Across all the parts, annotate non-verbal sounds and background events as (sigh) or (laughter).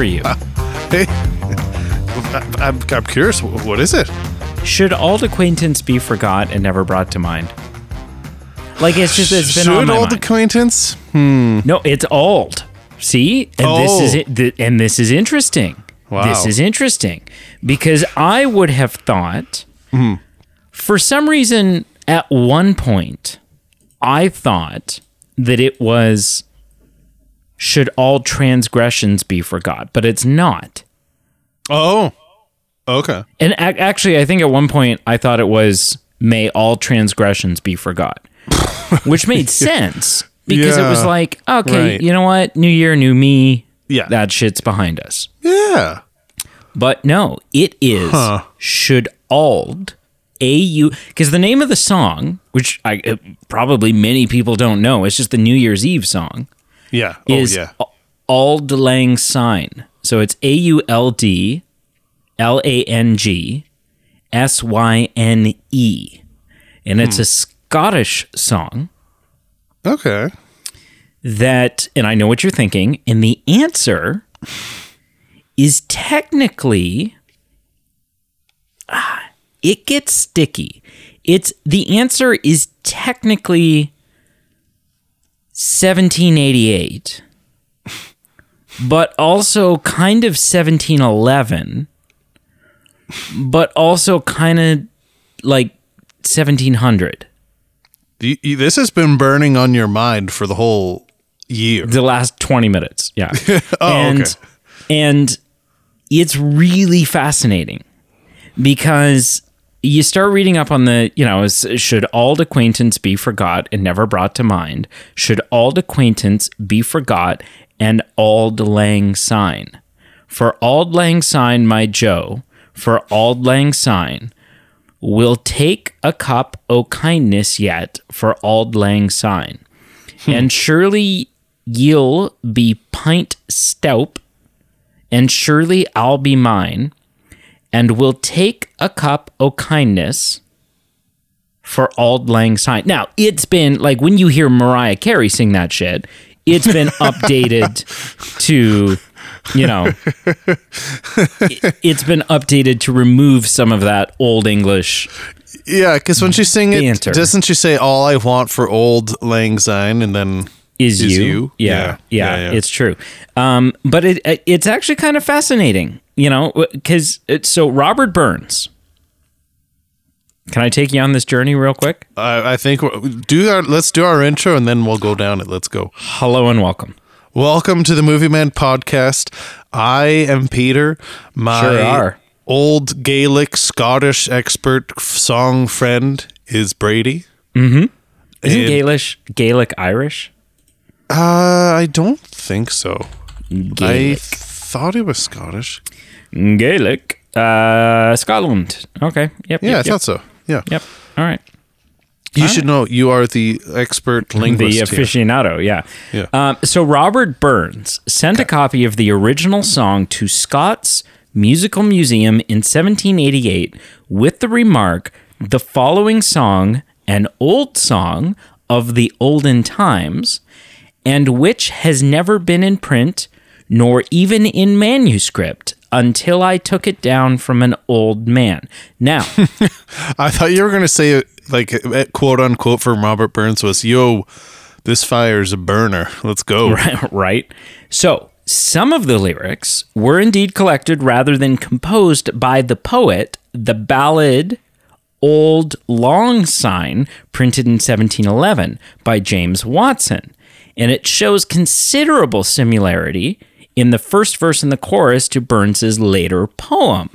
for you. (laughs) Hey, I'm, I'm curious. What is it? Should old acquaintance be forgot and never brought to mind? Like it's just it's been on Should my old mind. acquaintance? no, it's old. See, and this is Oh. it. th- and this is interesting. Wow. This is interesting because I would have thought, Hmm. for some reason, at one point, I thought that it was should all transgressions be forgot, but it's not. Oh, okay. And ac- actually, I think at one point I thought it was "May all transgressions be forgot," (laughs) which made sense because it was like, okay, right. you know what, New Year, new me. Yeah. that shit's behind us. Yeah. But no, it is Huh. should ald a u because the name of the song, which I uh, probably many people don't know, it's just the New Year's Eve song, Yeah. Oh, is yeah. Auld Lang Syne. So it's A U L D L A N G S Y N E. And it's Hmm. a Scottish song Okay. that, and I know what you're thinking, and the answer is technically, ah, it gets sticky. It's the answer is technically 1788, but also kind of 1711, but also kind of like 1700. Y- y- This has been burning on your mind for the whole year. the last 20 minutes yeah (laughs) Oh, and okay. and it's really fascinating because you start reading up on the you know is- should auld acquaintance be forgot and never brought to mind? Should auld acquaintance be forgot and auld lang syne? For auld lang syne my joe for auld lang syne we'll take a cup o kindness yet for auld lang syne. Hmm. And surely ye'll be pint stout, and surely I'll be mine, and we'll take a cup o' kindness for Auld Lang Syne. Now, it's been like when you hear Mariah Carey sing that shit, it's been (laughs) updated to, you know, it- it's been updated to remove some of that old English. Yeah, because when she sing it, doesn't she say "All I want for old Lang Syne" and then Is, Is you? you? Yeah, Yeah, yeah, yeah, yeah. it's true. Um, but it it- it's actually kind of fascinating, you know, because so Robert Burns. Can I take you on this journey real quick? I, I think do our let's do our intro and then we'll go down it. Let's go. Hello and welcome. Welcome to the Movie Men podcast. I am Peter. My Sure are. old Gaelic Scottish expert song friend is Brady. Hmm. Isn't Gaelish Gaelic Irish? Uh, I don't think so. I Gaelic. thought he was Scottish. Gaelic. Uh, Scotland. Okay. Yep. Yeah, I Yep. Yep. thought so. Yeah. yep. All right. You should know you are the expert linguist. the here. aficionado, yeah. Yeah. Um, so Robert Burns sent a copy of the original song to Scots Musical Museum in 1788 with the remark, "The following song, an old song of the olden times, and which has never been in print nor even in manuscript." Until I took it down from an old man. Now, (laughs) I thought you were going to say like uh, quote unquote from Robert Burns was, "Yo, this fire's a burner. Let's go." (laughs) right? So, some of the lyrics were indeed collected rather than composed by the poet. The ballad Old Long Syne, printed in 1711 by James Watson. And it shows considerable similarity in the first verse and the chorus to Burns's later poem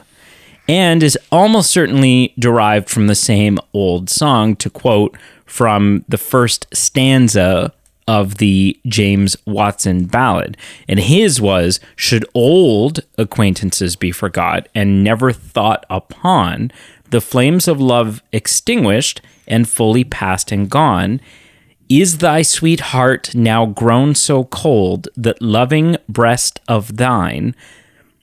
and is almost certainly derived from the same old song, to quote from the first stanza of the James Watson ballad. And his was Should old acquaintances be forgot and never thought upon, the flames of love extinguished and fully past and gone. Is thy sweet heart now grown so cold that loving breast of thine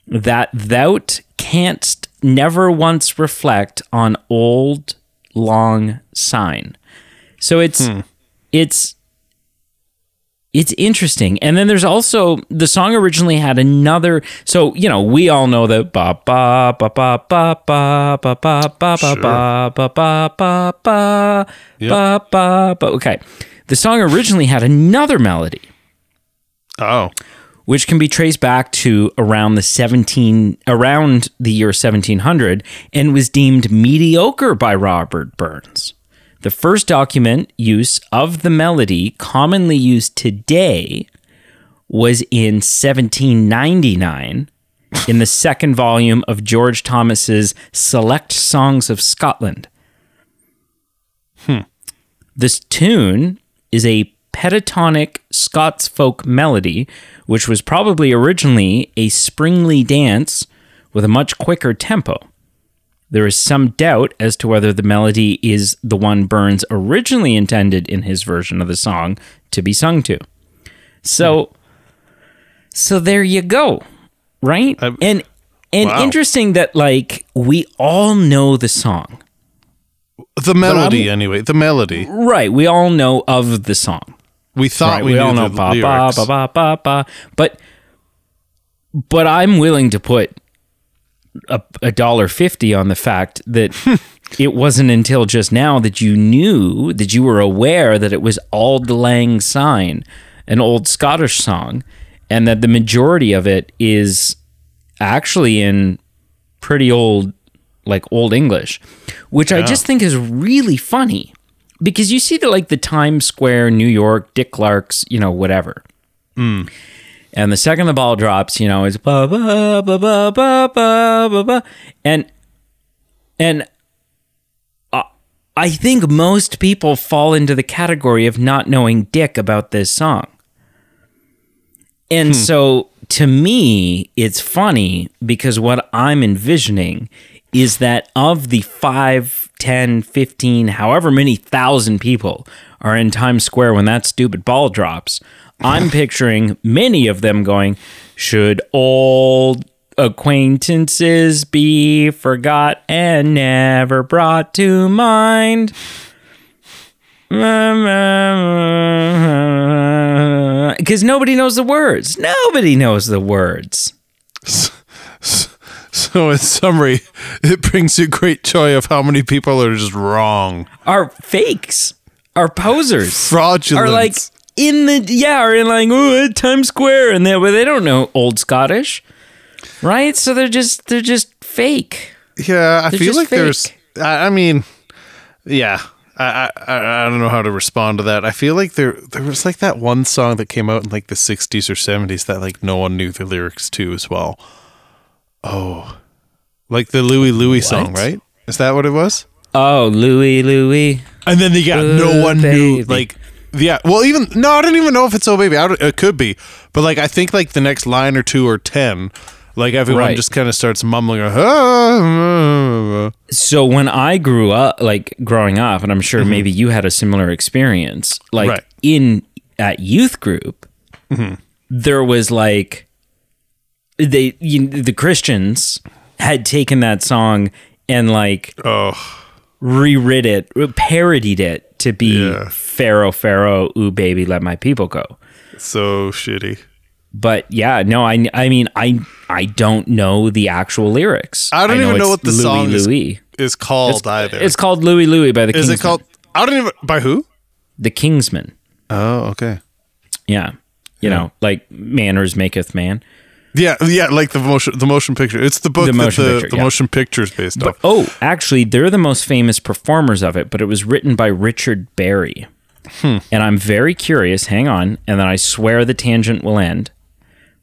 that thou canst never once reflect on old long syne. So it's it's it's interesting. And then there's also the song originally had another. So you know, we all know that ba ba ba ba ba ba ba ba ba ba ba ba ba ba ba ba ba ba. Okay, the song originally had another melody Oh, which can be traced back to around the 17 around the year 1700 and was deemed mediocre by Robert Burns. The first document use of the melody commonly used today was in 1799 in the second volume of George Thomson's Select Songs of Scotland. Hmm. This tune is a pentatonic Scots folk melody, which was probably originally a springly dance with a much quicker tempo. There is some doubt as to whether the melody is the one Burns originally intended in his version of the song to be sung to. So, so there you go, right? I'm- and and Wow. interesting that like we all know the song, the melody anyway. The melody. right? We all know of the song. We thought Right, we, we, knew all know the ba ba ba ba ba ba. But but I'm willing to put a, a dollar fifty on the fact that (laughs) it wasn't until just now that you knew that you were aware that it was Auld Lang Syne, an old Scottish song, and that the majority of it is actually in pretty old like old English, which I just think is really funny. Because you see the like the Times Square, New York, Dick Clark's, you know, whatever. Hmm. And the second the ball drops, you know, it's ba ba ba ba ba ba ba ba, and and I- I think most people fall into the category of not knowing dick about this song. And hmm. so to me, it's funny because what I'm envisioning is that of the 5, 10, 15, however many thousand people are in Times Square when that stupid ball drops, I'm (laughs) picturing many of them going, Should old acquaintances be forgot and never brought to mind? (laughs) Because nobody knows the words. Nobody knows the words. So, in summary, it brings you great joy of how many people are just wrong, Are fakes. Are posers. fraudulent. Are like in the yeah, are in like oh Times Square and they but they don't know old Scottish. Right? So they're just they're just fake. yeah, I they're feel like there's. I, I mean, yeah, I, I I don't know how to respond to that. I feel like there there was like that one song that came out in like the '60s or '70s that like no one knew the lyrics to as well. Oh, like the Louie Louie song, right? Is that what it was? Oh, Louie Louie. And then they got no Ooh, one knew like yeah. Well, even no, I don't even know if it's oh baby. It could be, but like I think like the next line or two or ten, like everyone Right. just kind of starts mumbling. "Ah." So when I grew up, like growing up, and I'm sure maybe you had a similar experience, like Right. in at youth group, there was like they you, the Christians had taken that song and like Oh, rewrit it, parodied it to be Yeah. Pharaoh, Pharaoh, ooh baby, let my people go. so shitty. But yeah, no, I I mean I I don't know the actual lyrics. I don't even know what the Louis song is- Louis. Is called either. It's called Louie Louie by the is Kingsmen. it called? I don't even by who? The Kingsmen. Oh, okay. Yeah. You know, like manners maketh man. Yeah, yeah, like the motion, the motion picture. It's the book The that motion the, picture, the yeah. motion picture is based off. Oh, actually, they're the most famous performers of it, but it was written by Richard Berry. Hmm. And I'm very curious. Hang on. And then I swear the tangent will end.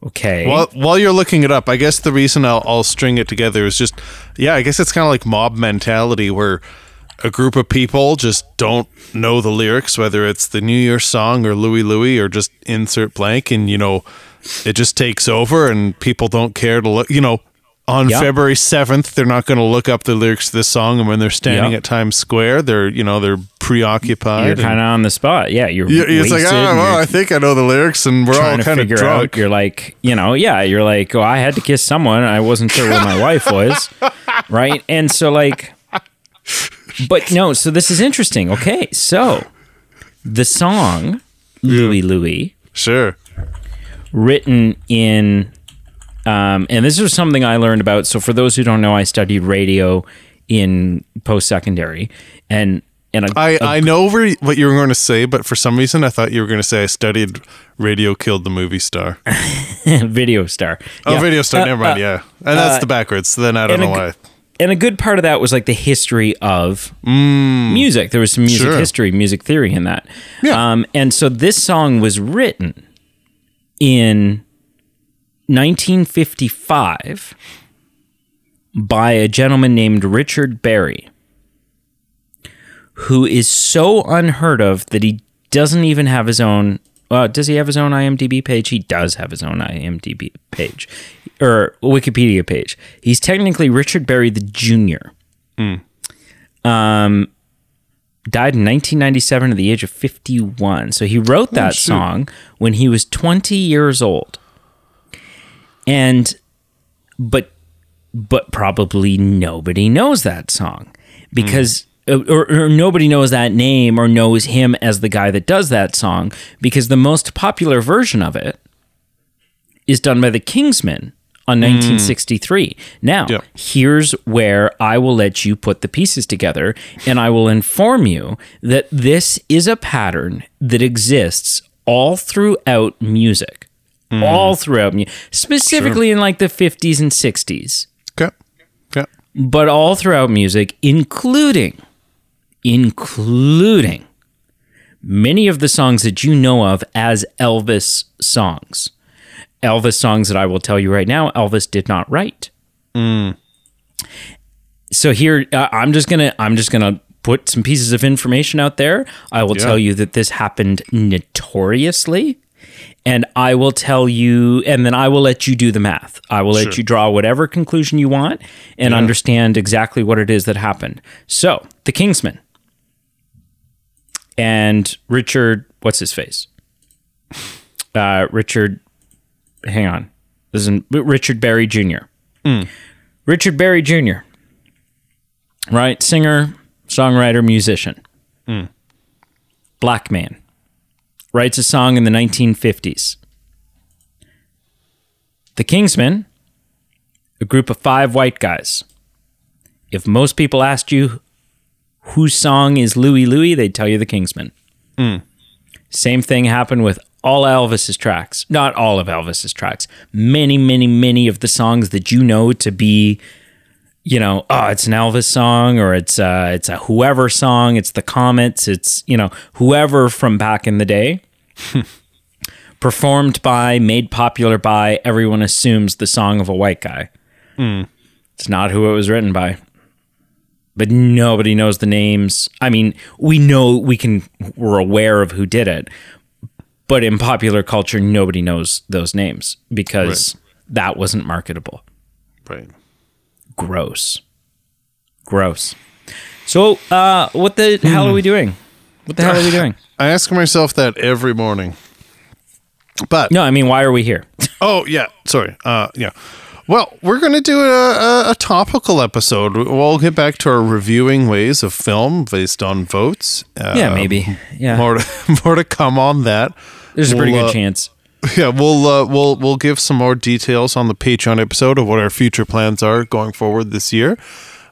Okay. While, while you're looking it up, I guess the reason I'll, I'll string it together is just, yeah, I guess it's kind of like mob mentality where a group of people just don't know the lyrics, whether it's the New Year song or Louie Louie or just insert blank, and you know, it just takes over, and people don't care to look. You know, on Yeah. February seventh, they're not going to look up the lyrics to this song, and when they're standing Yeah. at Times Square, they're you know they're preoccupied. you're kind of on the spot. Yeah. You're, you're, it's like, oh, and well, I think I know the lyrics, and we're all trying to kind of figure drunk. out. You're like, you know, yeah. You're like, oh, I had to kiss someone. I wasn't sure where my wife was. (laughs) Right. And so, like, but no, so this is interesting. Okay. So the song Louie Louie Sure. written in um, and this is something I learned about. So for those who don't know, I studied radio in post secondary, and and a, I, a- I know what you were going to say, but for some reason I thought you were going to say I studied radio killed the movie star. (laughs) video star. Oh, Yeah. video star. Uh, never mind. uh, yeah, and that's the backwards. So then I don't know a why. And a good part of that was like the history of music. There was some music Mm. Sure. history, music theory in that. Yeah. Um, and so this song was written in 1955 by a gentleman named Richard Berry, who is so unheard of that he doesn't even have his own. Uh, does he have his own IMDb page? He does have his own IMDb page or Wikipedia page. He's technically Richard Berry the Junior. Um, died in 1997 at the age of 51. So he wrote that shoot. song when he was 20 years old. And but but probably nobody knows that song because uh, Uh, or, or nobody knows that name or knows him as the guy that does that song because the most popular version of it is done by the Kingsmen on hmm. 1963. Now, Yep. here's where I will let you put the pieces together and I will inform you that this is a pattern that exists all throughout music. Hmm. All throughout music, specifically in like the 50s and 60s Okay. Okay. but all throughout music, including, including many of the songs that you know of as Elvis songs. Elvis songs that I will tell you right now, Elvis did not write. So here, uh, I'm just gonna, I'm just gonna put some pieces of information out there. I will Yeah. tell you that this happened notoriously. And I will tell you, and then I will let you do the math. I will let you draw whatever conclusion you want and understand exactly what it is that happened. So, the Kingsmen and Richard, what's his face? Uh, Richard, hang on. This is Richard Berry Jr. Richard Berry Jr., right? Singer, songwriter, musician. Black man writes a song in the 1950s. The Kingsmen, a group of five white guys. If most people asked you whose song is Louie Louie, they'd tell you the Kingsmen. Same thing happened with all Elvis's tracks. Not all of Elvis's tracks. Many, many, many of the songs that you know to be, you know, oh, it's an Elvis song or it's uh it's a whoever song, it's the Comets, it's, you know, whoever from back in the day. (laughs) performed by, made popular by, everyone assumes the song of a white guy. It's not who it was written by. But nobody knows the names. I mean, we know we can we're aware of who did it, but in popular culture nobody knows those names because that wasn't marketable. Right. Gross. Gross. So, uh what the hell are we doing? What the hell are we doing? (sighs) I ask myself that every morning. But No, I mean, why are we here? oh yeah, sorry. Uh, yeah. Well, we're going to do a, a, a topical episode. We'll get back to our reviewing ways of film based on votes. Uh, yeah, maybe. Yeah. More to, (laughs) more to come on that. There's a pretty good uh, chance. Yeah, we'll uh, we'll we'll give some more details on the Patreon episode of what our future plans are going forward this year.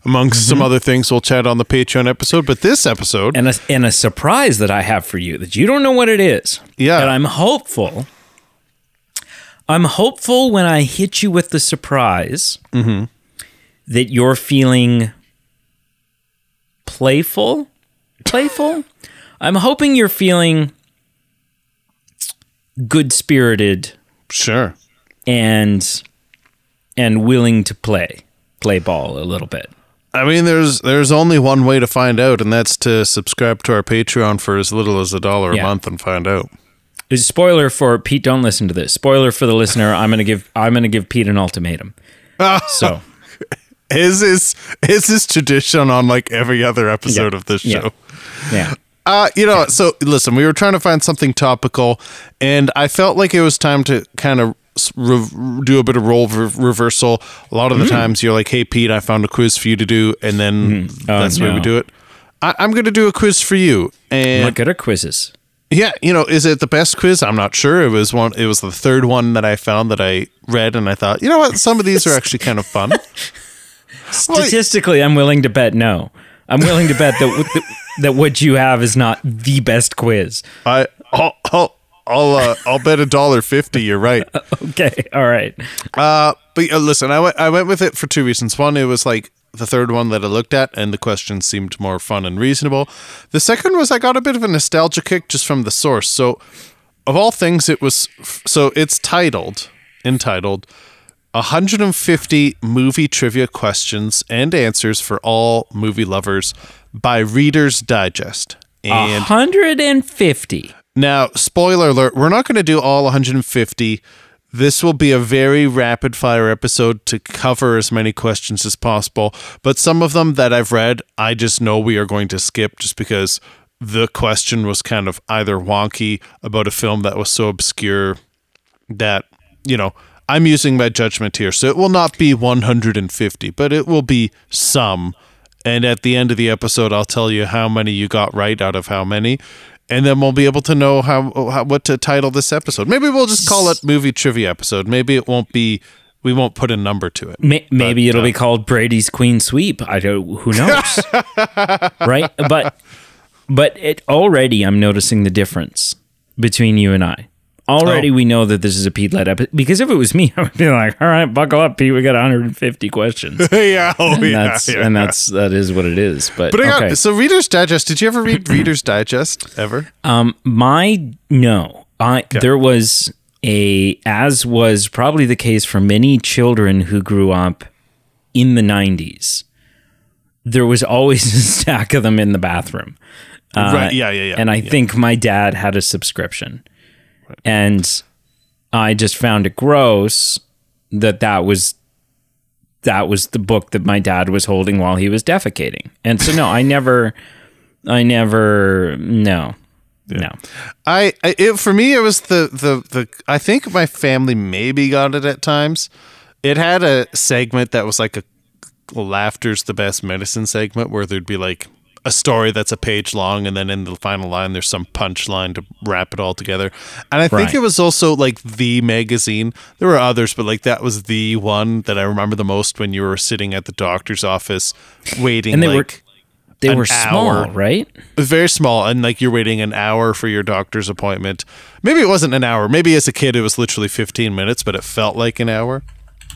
Amongst Mm-hmm. some other things, we'll chat on the Patreon episode. But this episode, and a, and a surprise that I have for you that you don't know what it is. Yeah. And I'm hopeful. I'm hopeful when I hit you with the surprise mm-hmm. that you're feeling playful. Playful? (sighs) I'm hoping you're feeling good spirited sure. and and willing to play. Play ball a little bit. I mean, there's there's only one way to find out, and that's to subscribe to our Patreon for as little as a dollar Yeah. a month and find out. Spoiler for Pete, don't listen to this. Spoiler for the listener, I'm gonna give I'm gonna give Pete an ultimatum. (laughs) So Is this is this tradition on like every other episode Yeah. of this show? yeah. Uh, you know, so listen, we were trying to find something topical, and I felt like it was time to kind of re- do a bit of role re- reversal. A lot of the Mm-hmm. times, you're like, "Hey, Pete, I found a quiz for you to do," and then Oh, that's the way we do it. I- I'm going to do a quiz for you, And I'm not good at quizzes. Yeah, you know, is it the best quiz? I'm not sure. It was one. It was the third one that I found that I read, and I thought, you know what, some of these are actually kind of fun. (laughs) Statistically, I'm willing to bet no. I'm willing to bet that that what you have is not the best quiz. I, I'll, I'll, I'll, uh, I'll bet a dollar fifty. You're right. (laughs) Okay, all right. Uh, but uh, listen, I went, I went with it for two reasons. One, it was like the third one that I looked at, and the questions seemed more fun and reasonable. The second was I got a bit of a nostalgia kick just from the source. So, of all things, it was so it's titled, entitled, 150 movie trivia questions and answers for all movie lovers by Reader's Digest. And 150. now, spoiler alert, we're not going to do all 150. This will be a very rapid fire episode to cover as many questions as possible. But some of them that I've read, I just know we are going to skip just because the question was kind of either wonky about a film that was so obscure that, you know, I'm using my judgment here. So it will not be 150, but it will be some. And at the end of the episode, I'll tell you how many you got right out of how many. And then we'll be able to know how, how what to title this episode. Maybe we'll just call it movie trivia episode. Maybe it won't be. We won't put a number to it. May- maybe But, it'll uh, be called Brady's Queen Sweep. I don't. Who knows? (laughs) right? But but it already I'm noticing the difference between you and I. Already Oh. we know that this is a Pete led episode because if it was me, (laughs) I would be like, "All right, buckle up, Pete. We got 150 questions." (laughs) yeah, oh, And yeah, that's yeah. and that's that is what it is. But, But got, so Reader's Digest. Did you ever read (clears throat) Reader's Digest ever? um, my no, I there was a as was probably the case for many children who grew up in the 90s. There was always (laughs) a stack of them in the bathroom. Uh, right. Yeah. Yeah. Yeah. and I yeah. think my dad had a subscription. And I just found it gross that that was that was the book that my dad was holding while he was defecating. And so no, I never (laughs) I never no. No. I, I it, for me it was the the the I think my family maybe got it at times. It had a segment that was like a laughter's the best medicine segment where there'd be like a story that's a page long and then in the final line there's some punchline to wrap it all together. And I think it was also like the magazine. There were others, but like that was the one that I remember the most when you were sitting at the doctor's office waiting And they were- They were small, hour. right? very small and like you're waiting an hour for your doctor's appointment maybe it wasn't an hour maybe as a kid it was literally 15 minutes but it felt like an hour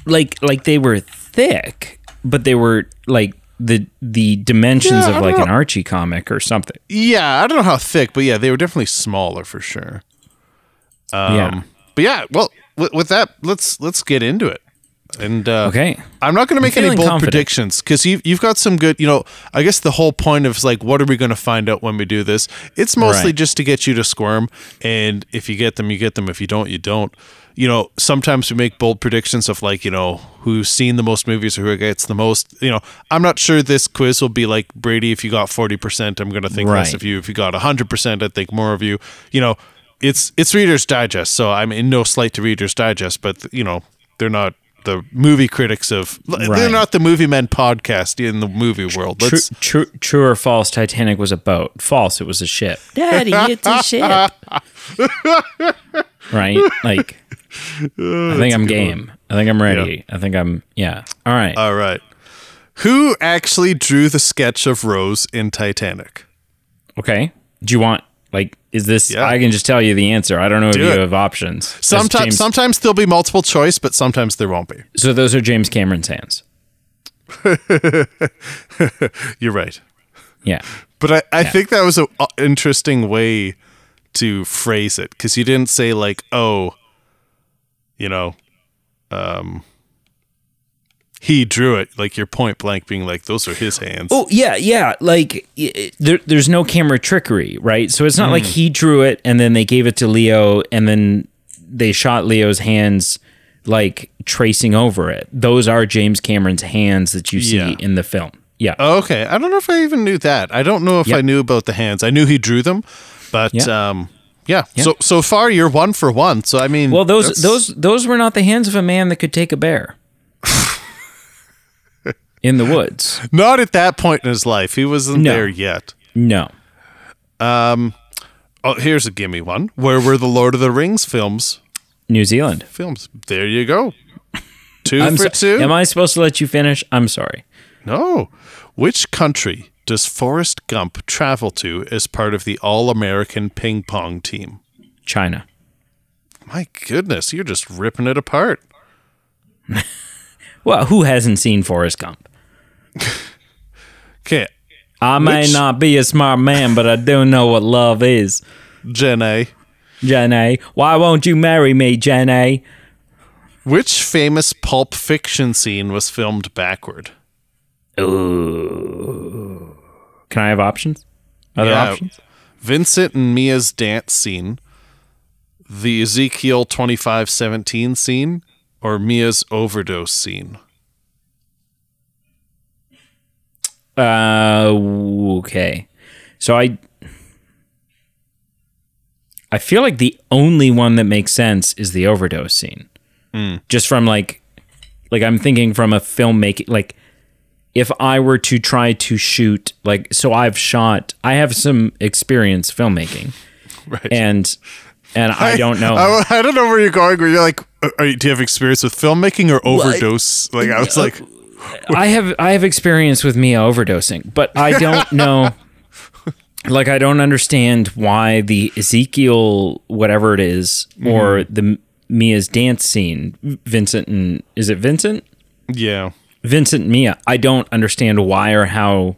Like like they were thick, but they were like the the dimensions Yeah, of like don't an Archie comic or something. yeah i don't know how thick but yeah they were definitely smaller for sure um, yeah. but yeah well with, with that let's let's get into it and uh, Okay. I'm not going to make any bold confident. predictions because you, you've got some good, you know, I guess the whole point of like, what are we going to find out when we do this? It's mostly Right. just to get you to squirm. And if you get them, you get them. If you don't, you don't. You know, sometimes we make bold predictions of like, you know, who's seen the most movies or who gets the most. You know, I'm not sure this quiz will be like Brady. If you got 40%, I'm going to think less Right. of you. If you got 100%, I think more of you. You know, it's it's Reader's Digest, so I'm in no slight to Reader's Digest, but you know they're not the movie critics of. They're not the movie men podcast in the movie world. True, true, true or false? Titanic was a boat. False. It was a ship. Daddy, it's a (laughs) ship. right? Like, Oh, I think I'm game. I think I'm ready. I think I'm. Yeah. All right. all right. Who actually drew the sketch of Rose in Titanic? okay. Do you want like? Is this? Yeah. I can just tell you the answer. I don't know if Do you have options. Sometimes, James- sometimes there'll be multiple choice, but sometimes there won't be. So those are James Cameron's hands. (laughs) You're right. Yeah. But I, I think that was an interesting way to phrase it because you didn't say like, oh, you know, um, he drew it. Like your point blank being like, those are his hands. Oh yeah, yeah. Like there, there's no camera trickery, right? So it's not like he drew it and then they gave it to Leo and then they shot Leo's hands like tracing over it. Those are James Cameron's hands that you see Yeah. in the film. Yeah. Okay, I don't know if I even knew that. I don't know if Yep. I knew about the hands. I knew he drew them, but Yeah. um, yeah. So so far you're one for one. So I mean, well, those that's- those those were not the hands of a man that could take a bear (laughs) in the woods. not at that point in his life. He wasn't No. there yet. No. Um. Oh, here's a gimme one. Where were the Lord of the Rings films? New Zealand. Films. There you go. (laughs) 2 I'm for so- two. Am I supposed to let you finish? I'm sorry. no. Which country does Forrest Gump travel to as part of the All American Ping Pong team? China. My goodness, you're just ripping it apart. (laughs) Well, who hasn't seen Forrest Gump? (laughs) Okay, I may Which- not be a smart man, but I do know what love is. Jenny. Jenny, why won't you marry me, Jenny? Which famous Pulp Fiction scene was filmed backward? Ooh. Can I have options? Other Yeah. options? Vincent and Mia's dance scene, the Ezekiel 2517 scene, or Mia's overdose scene? Uh, okay. So I, I feel like the only one that makes sense is the overdose scene. Just from like, like I'm thinking from a filmmaking, like if I were to try to shoot, like, so I've shot, I have some experience filmmaking, (laughs) Right. and and I don't know. I, I don't know where you're going. Where you're like, uh, are you, do you have experience with filmmaking or overdose? like I was like, (laughs) I have I have experience with Mia overdosing, but I (laughs) don't know. like I don't understand why the Ezekiel whatever it is or the Mia's dance scene, Vincent and is it Vincent? yeah, Vincent Mia. I don't understand why or how.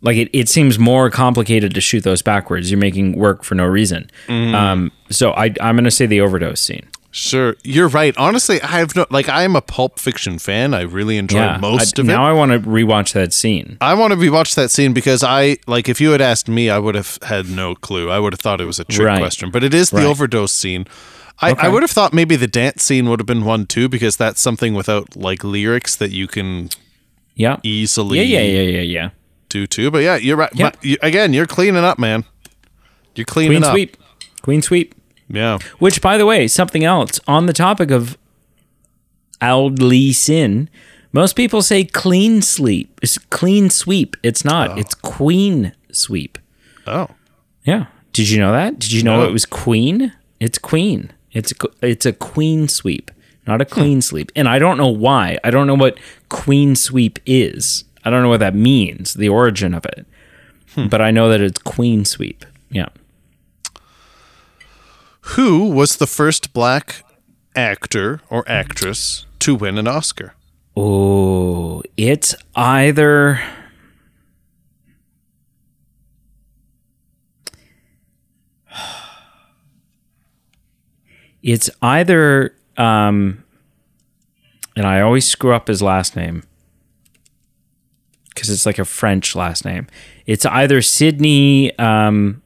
Like it, it seems more complicated to shoot those backwards. You're making work for no reason. Um, so I, I'm going to say the overdose scene. sure. You're right. Honestly, I have no like. I am a Pulp Fiction fan. I really enjoy Yeah, most I, of it. now I want to rewatch that scene. I want to rewatch that scene because I like if you had asked me, I would have had no clue. I would have thought it was a trick Right. question, but it is the Right. overdose scene. I, I would have thought maybe the dance scene would have been one too because that's something without like lyrics that you can Yeah. easily Yeah, yeah, yeah, yeah, yeah. do too. But yeah, you're right. Yeah. But you, again, you're cleaning up, man. You're cleaning Queen up. sweep. Queen sweep. Yeah. Which, by the way, something else on the topic of Auld Lee Sin. Most people say clean sleep. It's clean sweep. It's not. Oh. It's queen sweep. Oh. Yeah. Did you know that? Did you know No. it was queen? It's queen. It's a, it's a queen sweep, not a hmm. clean sweep, And I don't know why. I don't know what queen sweep is. I don't know what that means, the origin of it. Hmm. But I know that it's queen sweep. Yeah. Who was the first black actor or actress to win an Oscar? Oh, it's either It's either um and I always screw up his last name cuz it's like a French last name. It's either Sidney um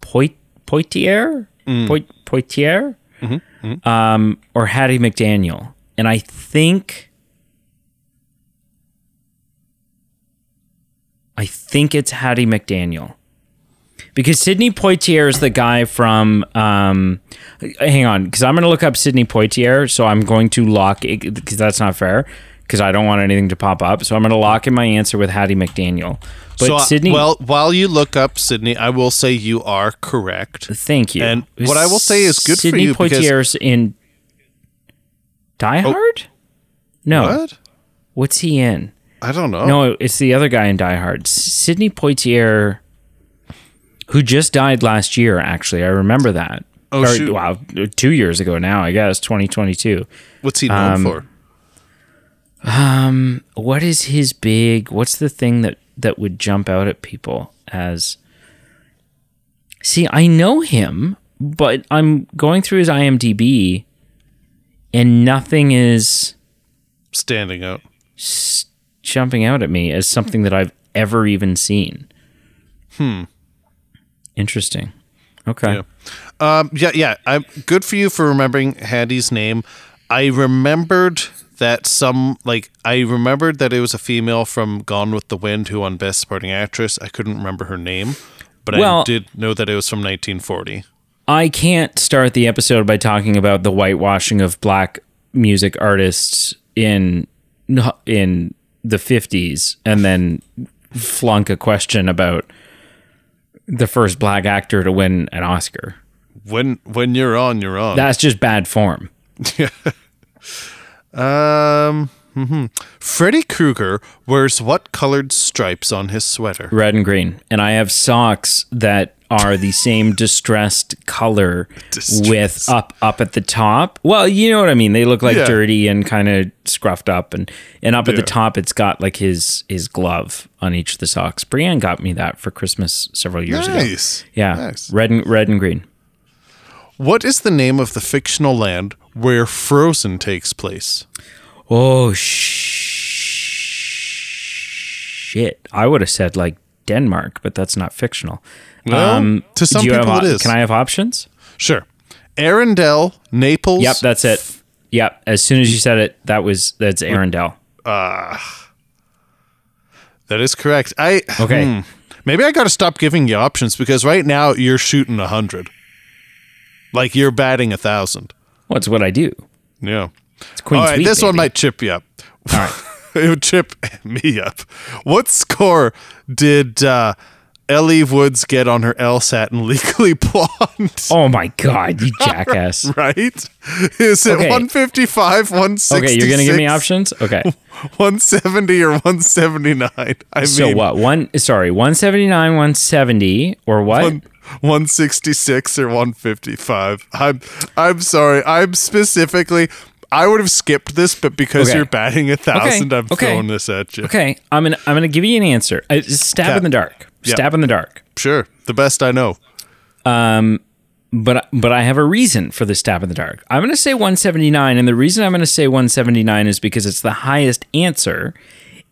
Poit- Poitier? Poit- Poitier? Um or Hattie McDaniel. And I think I think it's Hattie McDaniel. Because Sidney Poitier is the guy from. Um, hang on, because I'm going to look up Sidney Poitier. So I'm going to lock it because that's not fair. Because I don't want anything to pop up. So I'm going to lock in my answer with Hattie McDaniel. But so, uh, Sidney, well, while you look up Sidney, I will say you are correct. thank you. and what I will say is good for Sidney you because- Poitier's in Die Hard. No, What? what's he in? I don't know. No, it's the other guy in Die Hard. Sidney Poitier, who just died last year, actually. I remember that. Oh, Or, shoot. Wow, two years ago now, I guess, 2022. What's he known Um, for? What is his big, what's the thing that, that would jump out at people as. See, I know him, but I'm going through his IMDb and nothing is Standing out. jumping out at me as something that I've ever even seen. Hmm. Interesting. Okay. Yeah. Um, yeah, yeah. I'm good for you for remembering Hattie's name. I remembered that some like I remembered that it was a female from Gone with the Wind who won Best Supporting Actress. I couldn't remember her name, but I did know that it was from 1940. I can't start the episode by talking about the whitewashing of black music artists in in the 50s and then flunk a question about the first black actor to win an Oscar. When when you're on, you're on. That's just bad form. (laughs) um. mhm. Freddy Krueger wears what colored stripes on his sweater? Red and green. And I have socks that are the same distressed color Distressed. with up up at the top. Well, you know what I mean. They look like Yeah. dirty and kind of scruffed up and and up at the top it's got like his his glove on each of the socks. Brienne got me that for Christmas several years ago. Nice. Yeah. Nice. Red and red and green. What is the name of the fictional land where Frozen takes place? Oh sh- shit! I would have said like Denmark, but that's not fictional. Well, to some you have people it is. Can I have options? Sure. Arendelle, Naples. Yep, that's it. Yep. As soon as you said it, that was that's Arendelle. That is correct. I Okay. hmm. maybe I got to stop giving you options because right now you're shooting a hundred. Like you're batting a thousand. What's what I do? Yeah. It's Queen All right, Sweet, this one might chip you up. All right. (laughs) it would chip me up. What score did uh, Ellie Woods get on her LSAT in (laughs) Legally Blonde? Oh my god, you (laughs) jackass. Right? Is it Okay. 155, 166? Okay, you're gonna give me options. Okay. (laughs) 170 or 179? I So mean, what? One sorry, one seventy nine, one seventy, or what? one- 166 or 155. I'm I'm sorry. I'm specifically I would have skipped this, but because Okay. you're batting a thousand, I'm Okay. throwing this at you. okay, I'm gonna I'm gonna give you an answer. Uh, stab Okay. in the dark. Yeah. Stab in the dark. Sure, the best I know. Um, but but I have a reason for the stab in the dark. I'm going to say 179, and the reason I'm going to say 179 is because it's the highest answer,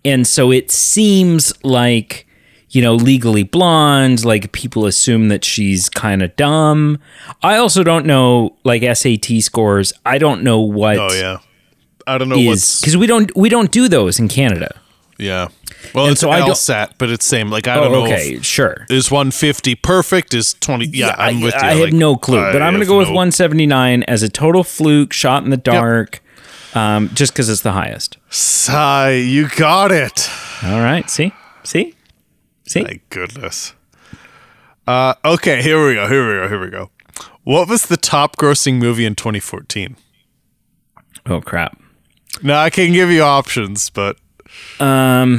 and so it seems like you know legally blonde. Like people assume that she's kind of dumb. I also don't know like SAT scores. I don't know what Oh yeah, I don't know is what's because we don't we don't do those in Canada. Yeah. Well, And it's so I LSAT, but it's same. Like I don't Oh, know. okay, sure. is 150 perfect? Is 20? Yeah, I'm I, with you. I have no clue, but I'm going to go with 179 as a total fluke shot in the dark, um, just because it's the highest. Sigh, you got it. All right. See? See? See? My goodness. Uh, okay, here we go. Here we go. Here we go. What was the top grossing movie in 2014? oh, crap. Now I can give you options, but Um,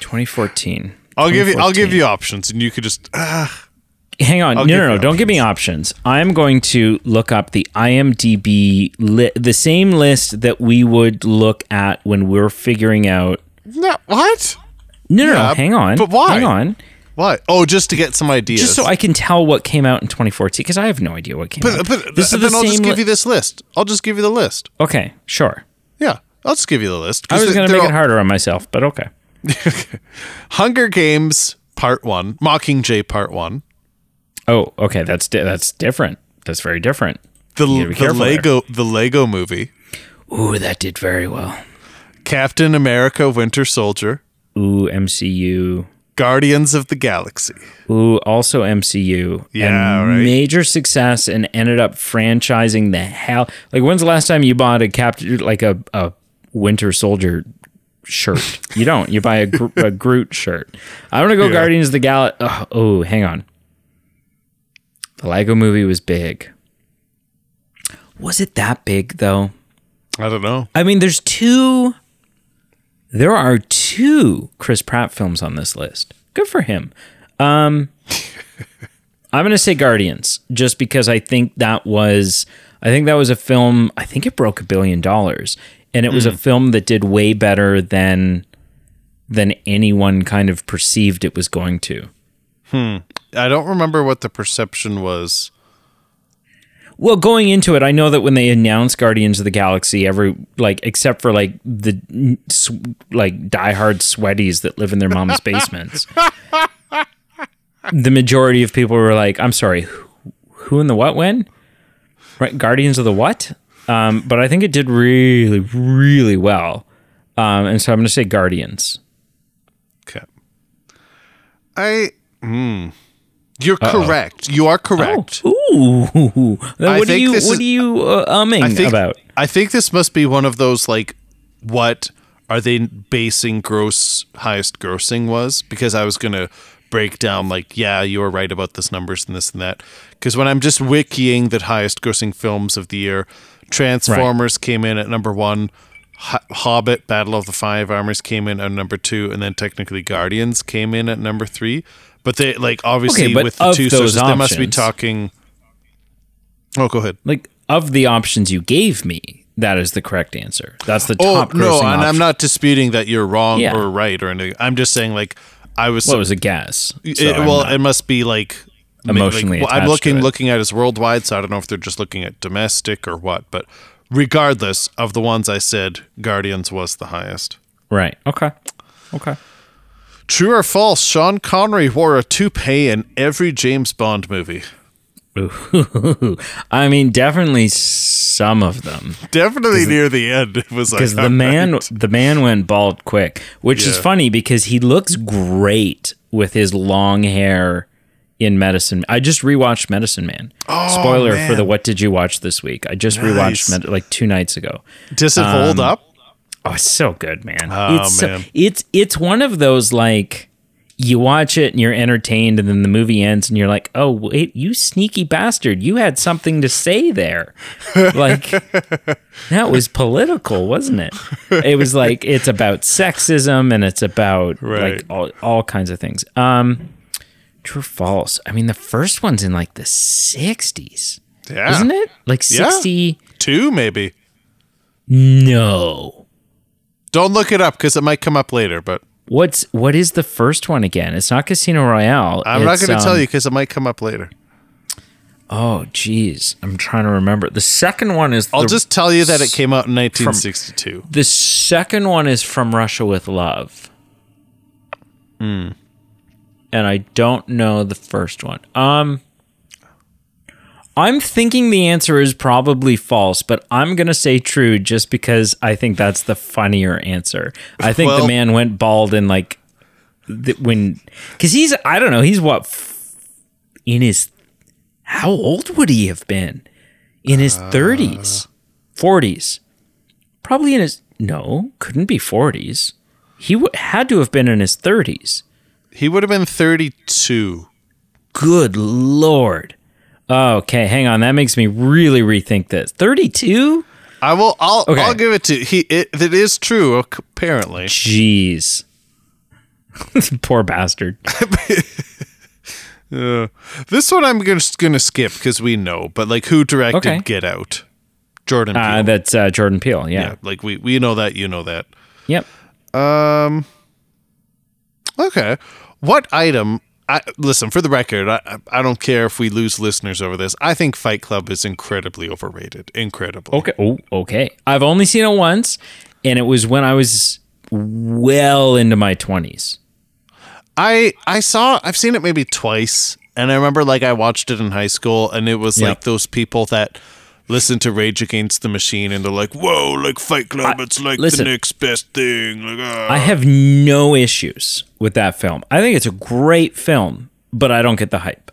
2014. I'll give you I'll give you options, and you could just ah, Hang on. No, give no, no. you Don't give me options. I'm going to look up the IMDb, li- the same list that we would look at when we're figuring out. no what? No, no, Yeah, no. Hang on. but why? Hang on. What? Oh, just to get some ideas. Just so I can tell what came out in 2014, because I have no idea what came But, out. but this is then the I'll just give li- you this list. I'll just give you the list. Okay, sure. Yeah, I'll just give you the list. I was going to make it harder on myself, but okay. (laughs) Hunger Games Part One, Mockingjay Part One, Oh, okay. That's di- that's different. That's very different. the You gotta be the careful there. Lego the Lego Movie, Ooh, that did very well. Captain America Winter Soldier, Ooh, MCU. Guardians of the Galaxy. Ooh, also MCU. Yeah, right. Major success and ended up franchising the hell. Like, when's the last time you bought a Captain, like a, a Winter Soldier shirt? You don't. You buy a, Gro- a Groot shirt. I'm gonna go Yeah. Guardians of the Galaxy. Oh, oh, hang on. The Lego Movie was big. Was it that big though? I don't know. I mean, there's two. There are two Chris Pratt films on this list. Good for him. Um, (laughs) I'm going to say Guardians, just because I think that was, I think that was a film. I think it broke a billion dollars, and it was a hmm. film that did way better than than anyone kind of perceived it was going to. Hmm. I don't remember what the perception was. Well, going into it, I know that when they announced Guardians of the Galaxy, every like except for like the like diehard sweaties that live in their mom's basements, the majority of people were like, "I'm sorry, who, who in the what when?" Right, Guardians of the what? Um, but I think it did really, really well, um, and so I'm going to say Guardians. Okay. I. Hmm. You're correct. You are correct. Oh, ooh! (laughs) What are think you what is- are you uh, umming I think, about? I think this must be one of those like what are they basing gross highest grossing was because I was gonna break down like, yeah, you were right about this numbers and this and that. Because when I'm just wikiing the highest grossing films of the year, Transformers came in at number one. Hobbit, Battle of the Five Armies came in at number two, and then technically Guardians came in at number three. But they like obviously Okay, with the two sources, they must be talking. Oh, go ahead. Like of the options you gave me, that is the correct answer. That's the top. Oh no, and I'm not disputing that you're wrong Yeah. or right or anything. I'm just saying like I was. Well, it was a guess. so it- well, not- it must be like Emotionally like, well, I'm looking looking at as worldwide, so I don't know if they're just looking at domestic or what. But regardless of the ones I said, Guardians was the highest. right. Okay. Okay. True or false? Sean Connery wore a toupee in every James Bond movie. Ooh. (laughs) I mean, definitely some of them. Definitely near the end, it was like because the man right. the man went bald quick which is funny because he looks great with his long hair in medicine i just rewatched medicine man. Spoiler for Oh, the what did you watch this week. I just Nice. rewatched Med- like two nights ago. Does it hold up? oh it's so good man. Oh, it's so- it's it's one of those like you watch it and you're entertained and then the movie ends and you're like oh wait you sneaky bastard. You had something to say there. (laughs) Like that was political wasn't it? It was like it's about sexism and it's about Right. like all, all kinds of things. Um true or false i mean the first one's in like the 60s Yeah. isn't it like Yeah. Maybe. no Don't look it up because it might come up later, but what's what is the first one again it's not casino royale I'm not going to tell um, you because it might come up later. oh geez i'm trying to remember the second one is I'll just tell you that it came out in 1962. the second one is from russia with love Hmm. And i don't know the first one. Um i'm thinking the answer is probably false but i'm gonna say true just because i think that's the funnier answer. I think Well- the man went bald in like the, when because he's i don't know he's what f- in his how old would he have been? In his 30s 40s probably in his no couldn't be 40s he w- had to have been in his 30s He would have been 32. good lord okay hang on that makes me really rethink this 32 I will. I'll. Okay. I'll give it to he. It, it is true. Apparently, jeez (laughs) poor bastard (laughs) this one I'm just gonna skip because we know. But like, who directed Okay. Get Out? Jordan Peele. uh, that's uh, jordan peele yeah. yeah like we we know that. You know that. yep Um. Okay. What item? I, listen, for the record, I, I don't care if we lose listeners over this. I think Fight Club is incredibly overrated. Incredibly. Okay. Oh, okay. I've only seen it once, and it was when I was well into my twenties. I I saw I've seen it maybe twice and I remember like I watched it in high school and it was Yep. like those people that listen to Rage Against the Machine and they're like, "Whoa, like Fight Club, it's like listen. the next best thing." Like, ah. I have no issues with that film. I think it's a great film, but I don't get the hype.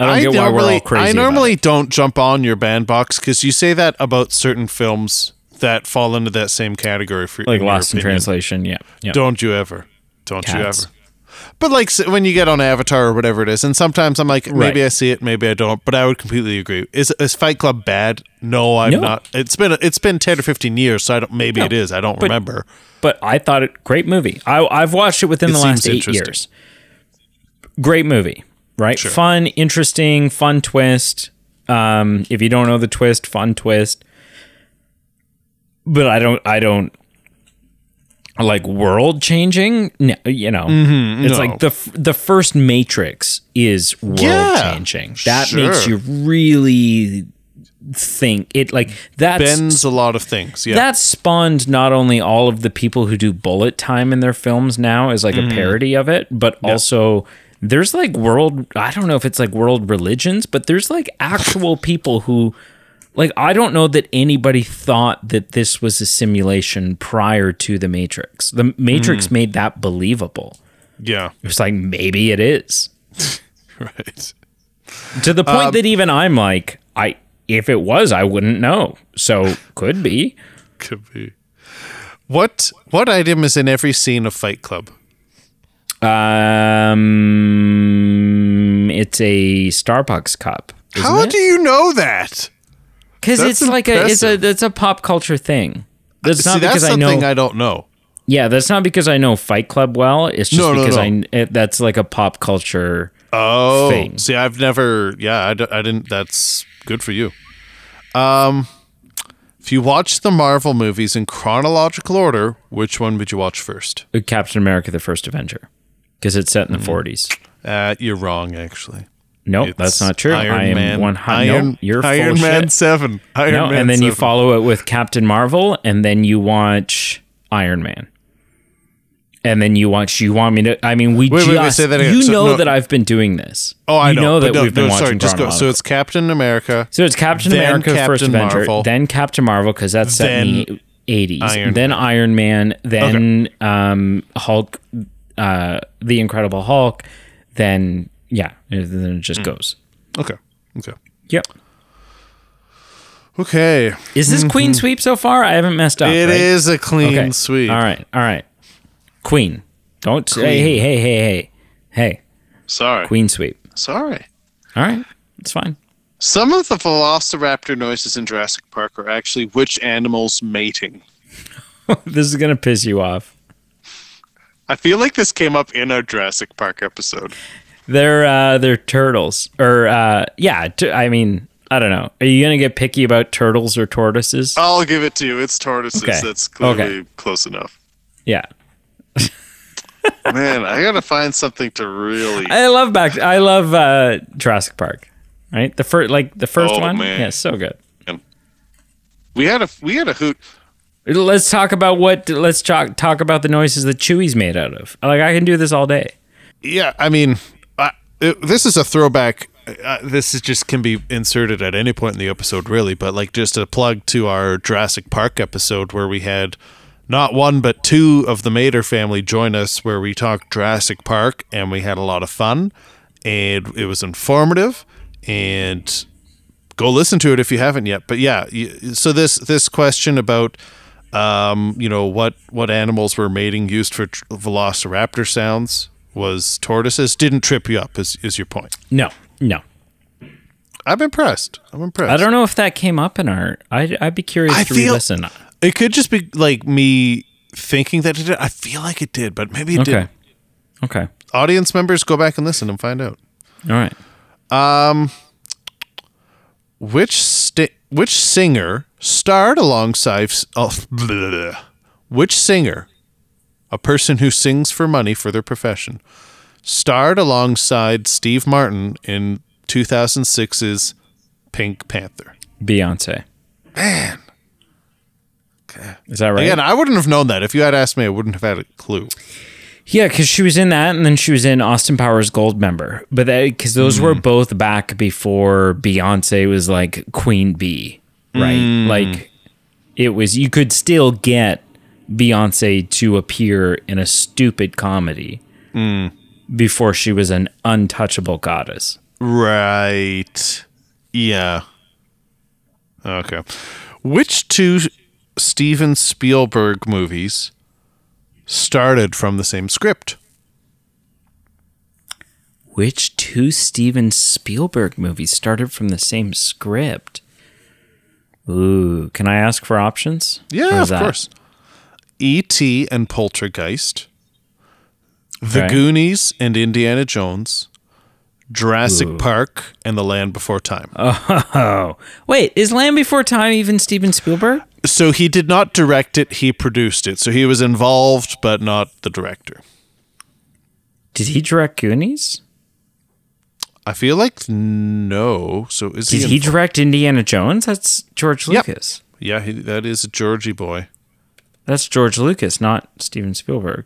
I don't get why we're all crazy. I about normally it. don't jump on your bandbox cuz you say that about certain films that fall into that same category for like Lost in. Translation. Yeah. yeah. Don't you ever. Don't Cats. you ever. But like when you get on Avatar or whatever it is, and sometimes I'm like, maybe Right. I see it, maybe I don't. But I would completely agree. Is is Fight Club bad? No, I'm No. not. It's been it's been ten or fifteen years, so I don't. Maybe it is. I don't remember. but I thought it great movie. I I've watched it within It the last eight years. Great movie, right? Fun, interesting, fun twist. Um, if you don't know the twist, fun twist. But I don't. I don't like world changing. No, you know, it's Mm-hmm. no. like the the first Matrix is world Yeah, changing. That makes you really think it like that Bends a lot of things. Yeah. that spawned not only all of the people who do bullet time in their films now as like Mm-hmm. a parody of it, but also there's like world I don't know if it's like world religions, but there's like actual people who like I don't know that anybody thought that this was a simulation prior to the Matrix. The Matrix Mm. made that believable. yeah. It was like maybe it is. (laughs) Right. To the point Um, that even I'm like I if it was I wouldn't know. So could be. (laughs) Could be. What what item is in every scene of Fight Club? Um, it's a Starbucks cup. How do you know that? Because That's it's like a it's a it's a pop culture thing. That's See, not that's because I know. I don't know. yeah, that's not because I know Fight Club well. It's just No, no, because no. I it, that's like a pop culture. Oh, thing. see, I've never. Yeah, I, d- I didn't. That's good for you. Um, if you watch the Marvel movies in chronological order, which one would you watch first? uh, Captain America: The First Avenger, because it's set in the 40s. Uh, you're wrong, actually. Nope, It's that's not true. Iron I am Man. one hundred. Iron, No, you're full Iron of Man shit. Seven. Iron No, Man and then you 7. follow it with Captain Marvel, and then you watch Iron Man. And then you watch. You want me to? I mean, we Wait, just. wait, wait, say that again. You So, know no- that I've been doing this. Oh, I you know, that but no, we've been no, watching. sorry, just go. So it's Captain America. So it's Captain America: First Captain Avenger, Marvel. then Captain Marvel because that's set in the eighties, Iron then Iron Man, then um, Hulk, uh, the Incredible Hulk, then yeah, and then it just goes. Okay. Okay. Yep. Okay. Is this Queen sweep so far? I haven't messed up. Mm-hmm. It right? is a clean Okay. sweep. All right. All right. Queen. Don't say hey, hey, hey, hey, hey. Sorry. Queen sweep. Sorry. All right. It's fine. Some of the velociraptor noises in Jurassic Park are actually which animals mating. (laughs) this is gonna piss you off. I feel like this came up in our Jurassic Park episode. They're uh, they're turtles, or uh, yeah. T- I mean, I don't know. Are you gonna get picky about turtles or tortoises? I'll give it to you. It's tortoises. Okay. That's clearly Okay. close enough. Yeah. (laughs) Man, I gotta find something to really. I love back. I love uh, Jurassic Park. Right. The first, like the first Oh, one. man. Yeah, so good. We had a we had a hoot. Let's talk about what. Let's talk talk about the noises that Chewie's made out of. Like I can do this all day. Yeah, I mean, it, this is a throwback. Uh, this is just can be inserted at any point in the episode, really. But like, just a plug to our Jurassic Park episode where we had not one but two of the Mater family join us, where we talked Jurassic Park, and we had a lot of fun, and it was informative, and go listen to it if you haven't yet. But yeah, so this this question about um, you know what what animals were mating used for velociraptor sounds was tortoises didn't trip you up is, is your point No, no. i'm impressed i'm impressed I don't know if that came up in our. I'd, I'd be curious I to feel- re-listen. it could just be like me thinking that it did i feel like it did but maybe it Okay. didn't Okay. audience members go back and listen and find out All right. Um, which sti- which singer starred alongside oh, blah, (laughs) blah, blah. which singer a person who sings for money for their profession starred alongside Steve Martin in 2006's Pink Panther Beyonce. man Is that right? again I wouldn't have known that if you had asked me I wouldn't have had a clue Yeah, because she was in that, and then she was in Austin Powers Goldmember. But because those were hmm. both back before Beyonce was like Queen Bee, right? Hmm. Like it was. You could still get Beyonce to appear in a stupid comedy before she was an untouchable goddess. right yeah okay which two Steven Spielberg movies started from the same script Which two Steven Spielberg movies started from the same script? Ooh, can I ask for options? Yeah, of that- course. E.T. and Poltergeist, The. Goonies and Indiana Jones, Jurassic Park and The Land Before Time. (laughs) Oh, wait, is Land Before Time even Steven Spielberg? so he did not direct it, he produced it. So he was involved, but not the director. Did he direct Goonies? I feel like no. So is Did he? he direct Indiana Jones? That's George Yep. Lucas. yeah, he, that is a Georgie boy. That's George Lucas, not Steven Spielberg.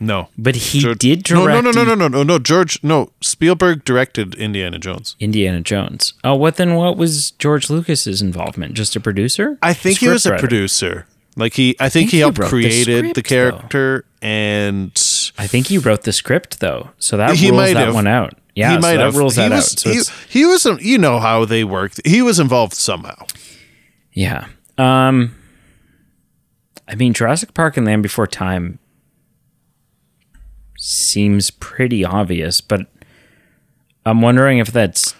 No. But he George- did No, direct no, no, no, no, no, no, no. George, no. Spielberg directed Indiana Jones. Indiana Jones. Oh, what then? What was George Lucas's involvement? Just a producer? I think he was a Scriptwriter? producer. Like he, I think, think he he helped wrote the created the, script, character, and I think he wrote the script though, so that He rules might that have. one out. Yeah, he so might that have. rules he that was, out. So he, he was. You know how they work. He was involved somehow. Yeah. Um I mean Jurassic Park and Land Before Time seems pretty obvious, but I'm wondering if that's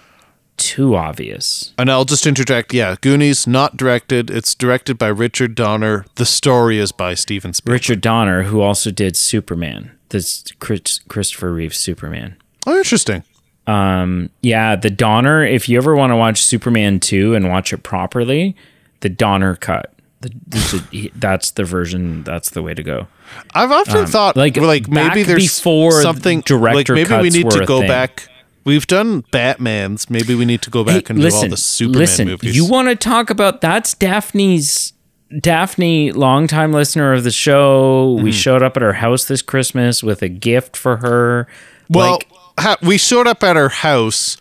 too obvious. And I'll just interject. Yeah, Goonies not directed. It's directed by Richard Donner. The story is by Steven Spielberg. Richard Donner, who also did Superman, this Chris, Christopher Reeve Superman. Oh, interesting. Um, yeah, the Donner. If you ever want to watch Superman two and watch it properly, the Donner cut. That's the version. That's the way to go. I've often thought like, like maybe there's before something director like maybe we need to go thing. back. We've done Batman's. Maybe we need to go back and do all the Superman listen, movies. You want to talk about that's Daphne's Daphne, longtime listener of the show. Mm-hmm. We showed up at her house this Christmas with a gift for her. well, like, ha- we showed up at her house,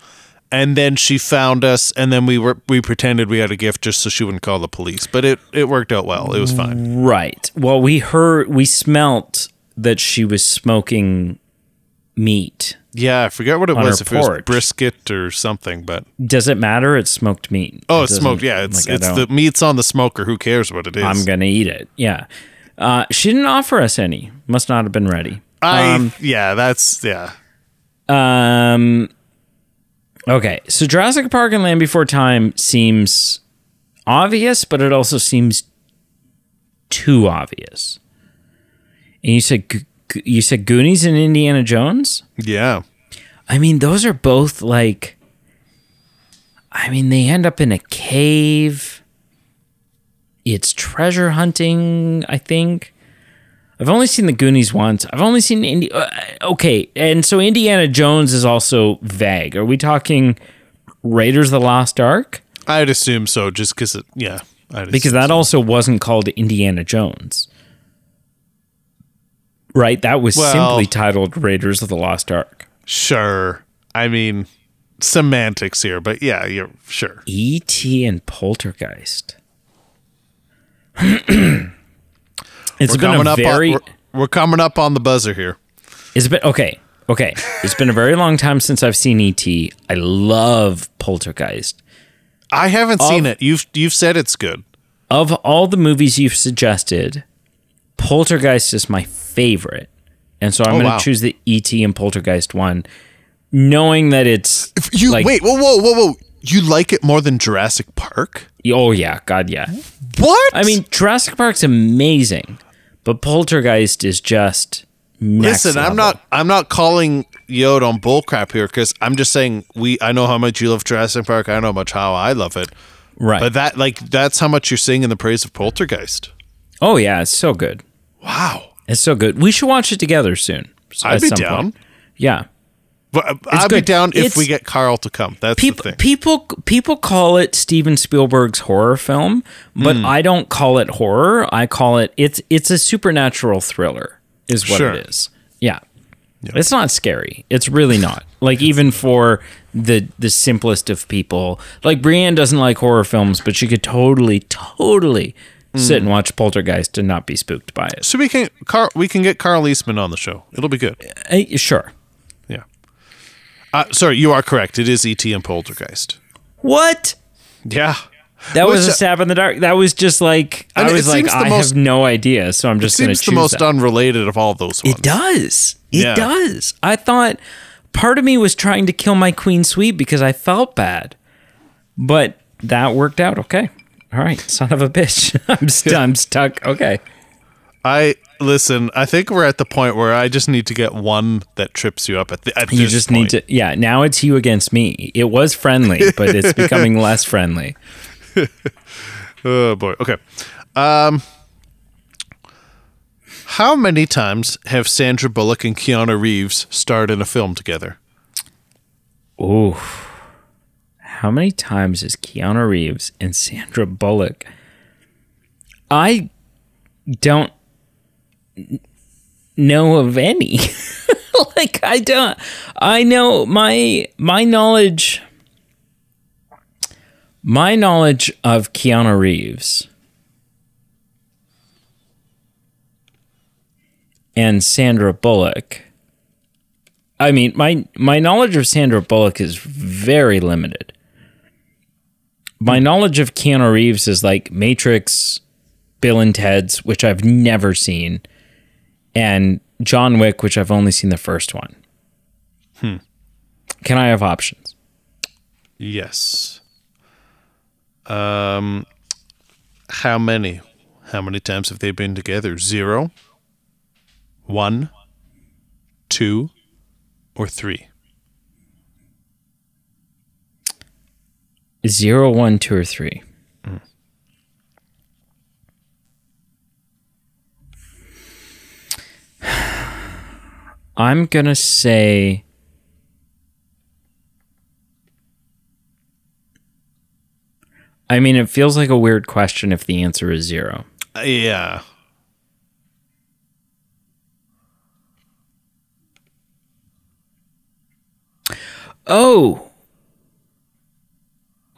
and then she found us, and then we were we pretended we had a gift just so she wouldn't call the police. But it it worked out well. It was fine. right. Well, we heard we smelt that she was smoking meat. Yeah, I forget what it was. If it was brisket or something, but Does it matter? It's smoked meat. oh, It it's smoked. Yeah, it's like, it's the meat's on the smoker. Who cares what it is? I'm gonna eat it. Yeah. Uh, she didn't offer us any. Must not have been ready. I yeah, that's yeah. Um. Okay, so Jurassic Park and Land Before Time seems obvious, but it also seems too obvious. And you said you said Goonies and Indiana Jones. Yeah. I mean, those are both like. I mean, they end up in a cave. It's treasure hunting, I think. I've only seen the Goonies once. I've only seen Indi- uh, Okay, and so Indiana Jones is also vague. Are we talking Raiders of the Lost Ark? I'd assume so, just because it, yeah. I'd Because that so. also wasn't called Indiana Jones. Right? That was Well- simply titled Raiders of the Lost Ark. sure. I mean, semantics here, but yeah, you're sure. E.T. and Poltergeist. (clears throat) It's We're been coming a up. very. on, we're, we're coming up on the buzzer here. It's been okay. Okay, (laughs) it's been a very long time since I've seen E.T. I love Poltergeist. I haven't seen it. You've you've said it's good. Of all the movies you've suggested, Poltergeist is my favorite, and so I'm Oh, going to wow. choose the E.T. and Poltergeist one, knowing that it's You like, wait. Whoa, whoa, whoa, whoa. You like it more than Jurassic Park? Oh yeah, God yeah. What? I mean, Jurassic Park's amazing, but Poltergeist is just listen. I'm not. I'm not calling out on bullcrap here because I'm just saying we. I know how much you love Jurassic Park. I know how much how I love it. right. But that like that's how much you're seeing in the praise of Poltergeist. oh yeah, it's so good. Wow. It's so good. We should watch it together soon. I'd be down. point. Yeah. But uh, I'd be down if It's- we get Carl to come. That's the People thing. people people call it Steven Spielberg's horror film, but Hmm. I don't call it horror. I call it it's it's a supernatural thriller is what Sure. it is. Yeah. It's not scary. It's really (laughs) not. Like even for the the simplest of people. Like Brienne doesn't like horror films, but she could totally totally Hmm. sit and watch Poltergeist and not be spooked by it. So we can Carl. We can get Carl Eastman on the show. It'll be good. Eh, sure. Yeah. Uh, sorry, you are correct. It is E.T. and Poltergeist. What? Yeah. That Which, was a uh, stab in the dark. That was just like I was like, I most- have no idea, so I'm just going to Seems choose the most that. unrelated of all those ones. It does. It Yeah. does. I thought part of me was trying to kill my queen sweet because I felt bad, but that worked out okay. All right, son of a bitch. (laughs) I'm, st- (laughs) I'm stuck. Okay. I listen. I think we're at the point where I just need to get one that trips you up at, the, at You just point. need to. Yeah. Now it's you against me. It was friendly, (laughs) but it's becoming less friendly. (laughs) Oh boy. Okay. Um, how many times have Sandra Bullock and Keanu Reeves starred in a film together? Ooh. How many times is Keanu Reeves and Sandra Bullock? I don't know of any. (laughs) like I don't I know my my knowledge my knowledge of Keanu Reeves and Sandra Bullock I mean, my my knowledge of Sandra Bullock is very limited. My knowledge of Keanu Reeves is like Matrix, Bill and Ted's, which I've never seen, and John Wick, which I've only seen the first one. Hmm. Can I have options? Yes. Um, how many? How many times have they been together? Zero, one, two, or three? Zero, one, two, or three. I'm gonna say I mean, it feels like a weird question if the answer is zero. Uh, yeah. Oh.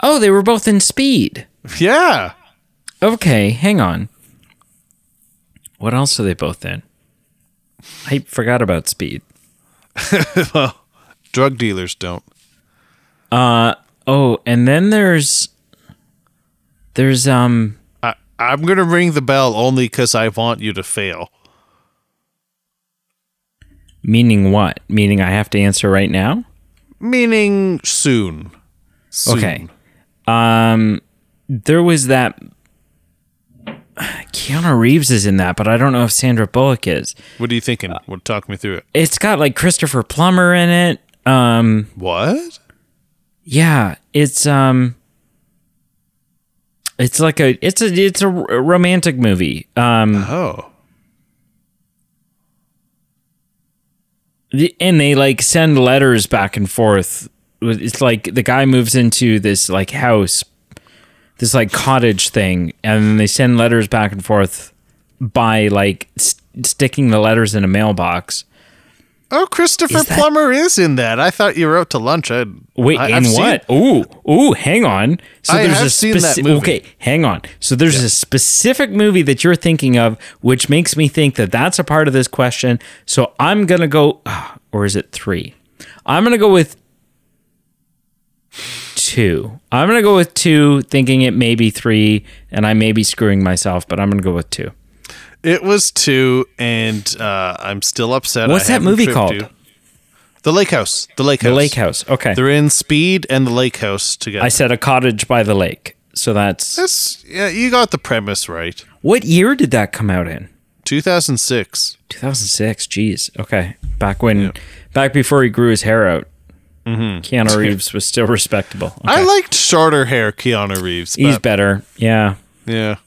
Oh, they were both in speed. Yeah. Okay, hang on. What else are they both in? I forgot about speed. (laughs) well, drug dealers don't. Uh oh, and then there's there's um I, I'm going to ring the bell only because I want you to fail. meaning what? Meaning I have to answer right now? Meaning soon. Soon. Okay. Um there was that Keanu Reeves is in that, but I don't know if Sandra Bullock is. What are you thinking? well, talk me through it. It's got like Christopher Plummer in it. Um What? yeah, it's um it's like a it's a it's a romantic movie. Um Oh. and they like send letters back and forth. It's like the guy moves into this like house, this like cottage thing, and then they send letters back and forth by like s- sticking the letters in a mailbox. Oh, Christopher Is that- Plummer is in that. I thought you were out to lunch. I Wait, I, in I've seen- what? Ooh, ooh, hang on. So I there's have a seen that movie. Okay, hang on. So there's a specific movie that you're thinking of, which makes me think that that's a part of this question. So I'm gonna go, ah, or is it three? I'm gonna go with two. I'm gonna go with two, thinking it may be three, and I may be screwing myself, but I'm gonna go with two. It was two, and uh, I'm still upset. What's I that movie called? you. The Lake House. The Lake House. The Lake House. Okay. They're in Speed and the Lake House together. I said a cottage by the lake. So that's That's yeah. You got the premise right. what year did that come out in? 2006. 2006. Jeez. Okay. Back when, back before he grew his hair out, Keanu (laughs) Reeves was still respectable. Okay. I liked shorter hair Keanu Reeves. He's better. Yeah. yeah.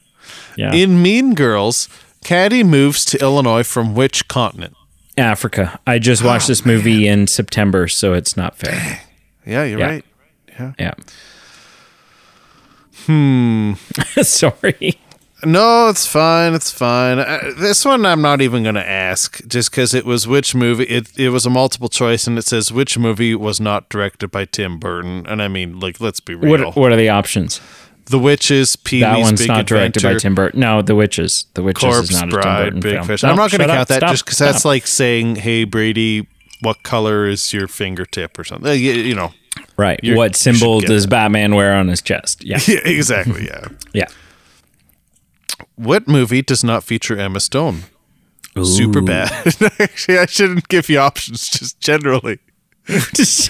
Yeah. In Mean Girls, Cady moves to Illinois from which continent? Africa. I just watched this movie in September, so it's not fair. Yeah, you're Yeah. right. Yeah. Hmm. (laughs) Sorry. No, it's fine. It's fine. Uh, this one I'm not even going to ask just because it was which movie. It, it was a multiple choice and it says which movie was not directed by Tim Burton. And I mean, like, let's be real. What What are the options? the Witches, Pee That one's Big not directed by Tim Burton. No, The Witches. The Witches Corpse is not a Tim Burton Big film. Fish. No, I'm not going to count up. that Stop. just because that's like saying, hey, Brady, what color is your fingertip or something? Uh, You, you know. right. What symbol does. Batman wear on his chest? Yeah. (laughs) Yeah, exactly. Yeah. Yeah. What movie does not feature Emma Stone? Superbad. (laughs) Actually, I shouldn't give you options. Just generally (laughs) just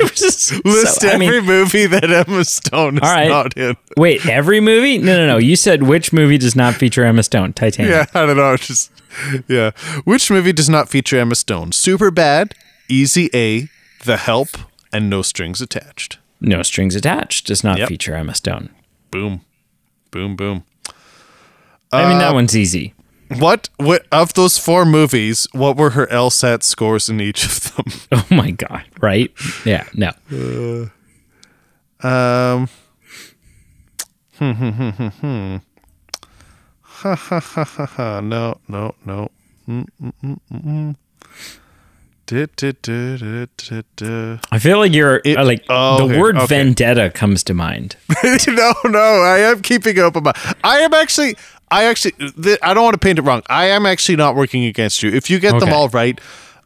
list So, I mean, every movie that Emma Stone is All right. not in. Wait, every movie? No, no, no. You said which movie does not feature Emma Stone? Titanic. Yeah, I don't know. Just yeah. Which movie does not feature Emma Stone? Superbad, Easy A, The Help, and No Strings Attached. No Strings Attached does not Yep. feature Emma Stone. Boom, boom, boom. I mean, Uh, that one's easy. What? What of those four movies? What were her LSAT scores in each of them? (laughs) Oh my god! Right? Yeah. No. Um. Hmm, hmm, hmm, hmm, hmm. Ha ha ha ha ha. No, no, no. Mm, mm, mm, mm, mm. I feel like you're It- uh, like oh, the okay, word okay. vendetta comes to mind. (laughs) no, no. I am keeping up about. I am actually. I actually. th- I don't want to paint it wrong. I am actually not working against you. If you get them all right,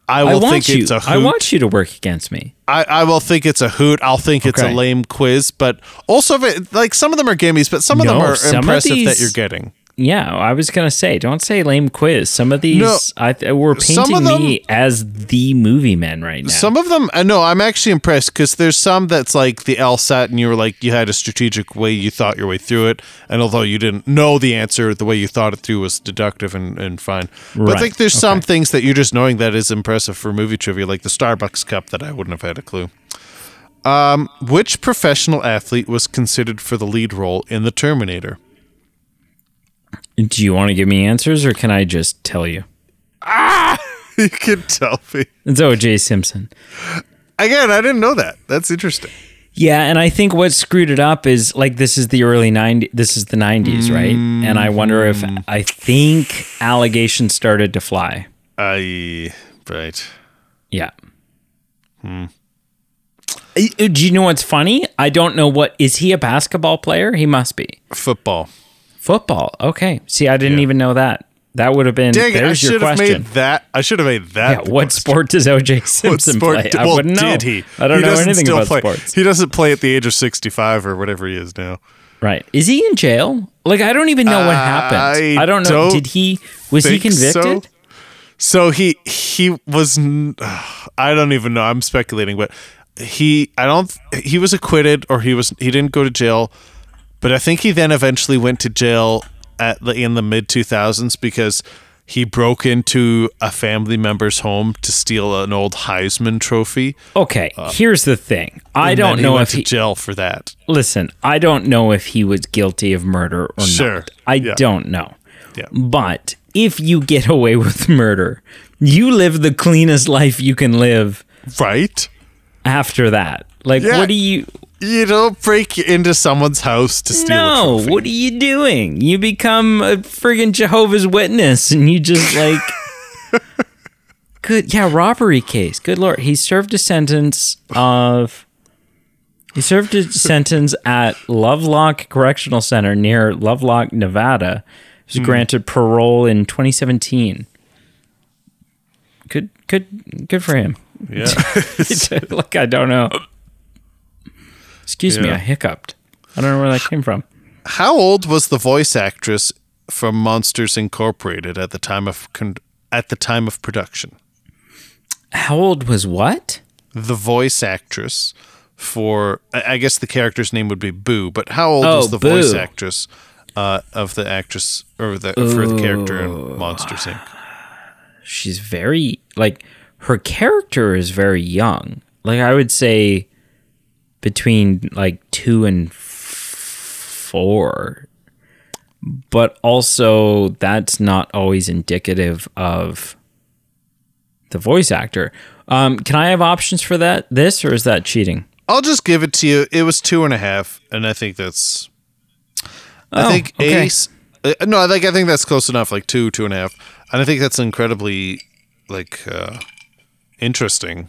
I I will want think you. it's a hoot. I want you to work against me. I, I will think it's a hoot. I'll think it's a lame quiz, but also if it, like some of them are gimmies, but some of them are some of impressive that you're getting. Yeah, I was gonna say, don't say lame quiz. Some of these No. I th- were Some painting them- me as the movie man right now. Some of them, I know. I'm actually impressed because there's some that's like the LSAT, and you were like you had a strategic way you thought your way through it, and although you didn't know the answer, the way you thought it through was deductive and, and fine. But I think there's some things that you're just knowing that is impressive for movie trivia, like the Starbucks cup that I wouldn't have had a clue. Um, which professional athlete was considered for the lead role in The Terminator? Do you want to give me answers, or can I just tell you? Ah, (laughs) you can tell me. It's O.J. Simpson. Again, I didn't know that. That's interesting. Yeah, and I think what screwed it up is like this is the early 90s this is the 90s, right? And I wonder if I think allegations started to fly. I right. Yeah. Hmm. Do you know what's funny? I don't know what is he a basketball player? He must be. Football. Football. Okay. See, I didn't even know that. That would have been Dang it! I there's your should have question. made that. I should have made that. yeah, what question. sport does OJ Simpson sport play? d- I well, wouldn't know. Did he? I don't he know doesn't anything still about play. sports. He doesn't play at the age of sixty-five or whatever he is now. Right. Is he in jail? Like I don't even know what happened. I I don't know. don't Did he was he think so. convicted? So he he was. (sighs) I don't even know. I'm speculating, but he I don't. He was acquitted, or he was. He didn't go to jail, but I think he then eventually went to jail at the in the mid 2000s because he broke into a family member's home to steal an old Heisman trophy. Okay, uh, here's the thing. I don't he know went if to he jail for that. listen. I don't know if he was guilty of murder or Sure. not. I Yeah. don't know. Yeah. But if you get away with murder, you live the cleanest life you can live Right? after that. Like, Yeah. what do you? You don't break into someone's house to steal No, what are you doing? You become a friggin' Jehovah's Witness, and you just (laughs) like. Good, yeah, robbery case. Good lord, he served a sentence of. He served a sentence at Lovelock Correctional Center near Lovelock, Nevada. He was hmm. granted parole in 2017. Good, good, good for him. Yeah. (laughs) like I don't know. (laughs) Excuse me, I hiccuped. I don't know where that came from. How old was the voice actress from Monsters Incorporated at the time of con- at the time of production? How old was what? The voice actress for I guess the character's name would be Boo, but how old Oh, was the voice actress uh, of the actress or the for the character in Monsters Inc? She's very like her character is very young. Like I would say between like 2 and 4. But also that's not always indicative of the voice actor. Um, can I have options for that? This or is that cheating? I'll just give it to you. It was two and a half, and I think that's. I Oh, think okay. Ace. Uh, no, I think I think that's close enough. Like two, two and a half, and I think that's incredibly like uh, interesting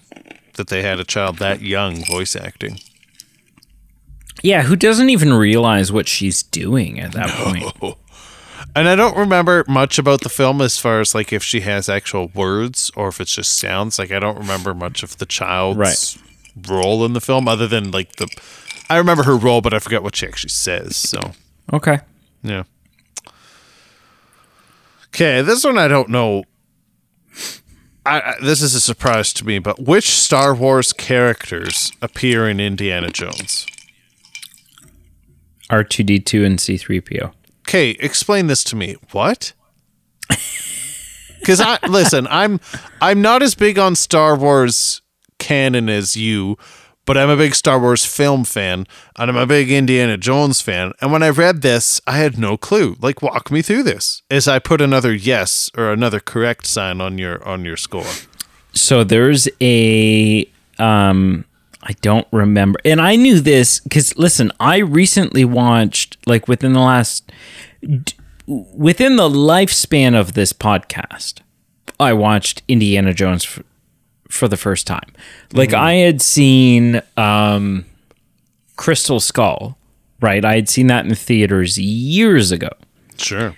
that they had a child that young voice acting. Yeah, who doesn't even realize what she's doing at that point? (laughs) And I don't remember much about the film as far as like if she has actual words or if it's just sounds. Like I don't remember much of the child's Right. role in the film other than like the. I remember her role, but I forget what she actually says. So Okay. yeah. Okay, this one I don't know. I, I, this is a surprise to me, but which Star Wars characters appear in Indiana Jones? R2D2 and C3PO. Okay, explain this to me. What? Because I (laughs) listen, I'm I'm not as big on Star Wars canon as you, but I'm a big Star Wars film fan, and I'm a big Indiana Jones fan. And when I read this, I had no clue. Like, walk me through this. As I put another yes or another correct sign on your on your score. So there's a um I don't remember. And I knew this cuz listen, I recently watched like within the last d- within the lifespan of this podcast, I watched Indiana Jones for, for the first time. Like I had seen um Crystal Skull, right? I had seen that in theaters years ago. Sure.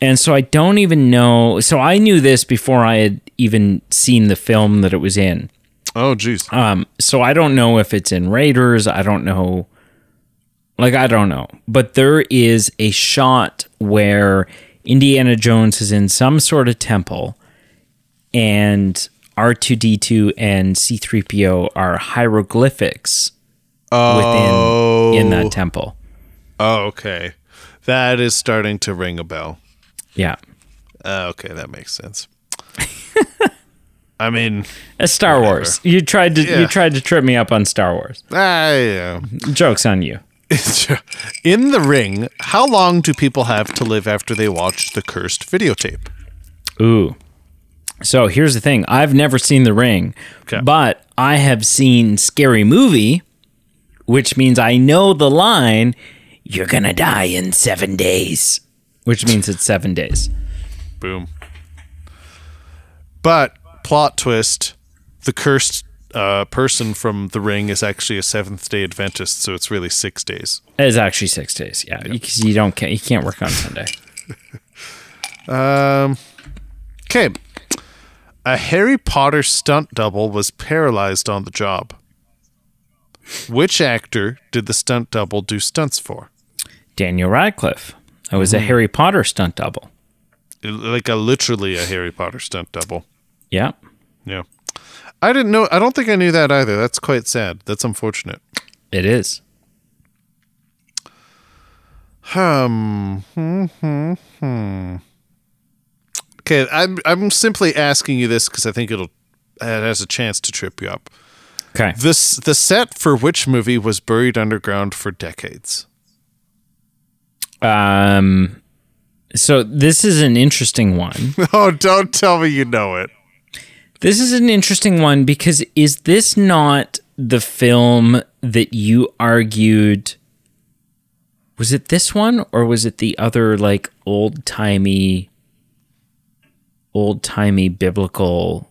And so I don't even know. So I knew this before I had even seen the film that it was in. Oh, geez. Um, so I don't know if it's in Raiders. I don't know Like I don't know, but there is a shot where Indiana Jones is in some sort of temple and R2D2 and C3PO are hieroglyphics Oh, within in that temple. Oh, okay. That is starting to ring a bell. Yeah. Uh, okay, that makes sense. I mean, It's Star Wars. You tried to you tried to trip me up on Star Wars. ah, yeah. (laughs) Jokes on you. (laughs) In the ring, how long do people have to live after they watch the cursed videotape? Ooh. So here's the thing. I've never seen The Ring, Okay. but I have seen Scary Movie, which means I know the line, you're going to die in 7 days, which means it's 7 days. Boom. But plot twist: the cursed uh, person from the ring is actually a Seventh Day Adventist, so it's really six days. It's actually 6 days. Yeah, because you don't you can't work on Sunday. (laughs) Um. Okay. A Harry Potter stunt double was paralyzed on the job. Which actor did the stunt double do stunts for? Daniel Radcliffe. That was a Harry Potter stunt double. Like a literally a Harry Potter stunt double. Yeah. Yeah. I didn't know. I don't think I knew that either. That's quite sad. That's unfortunate. It is. Hmm. Hmm. Hmm. Hmm. Okay, I'm I'm simply asking you this because I think it'll it has a chance to trip you up. Okay. This the set for which movie was buried underground for decades? Um so this is an interesting one. (laughs) Oh, don't tell me you know it. This is an interesting one because is this not the film that you argued? Was it this one or was it the other like old timey, old timey biblical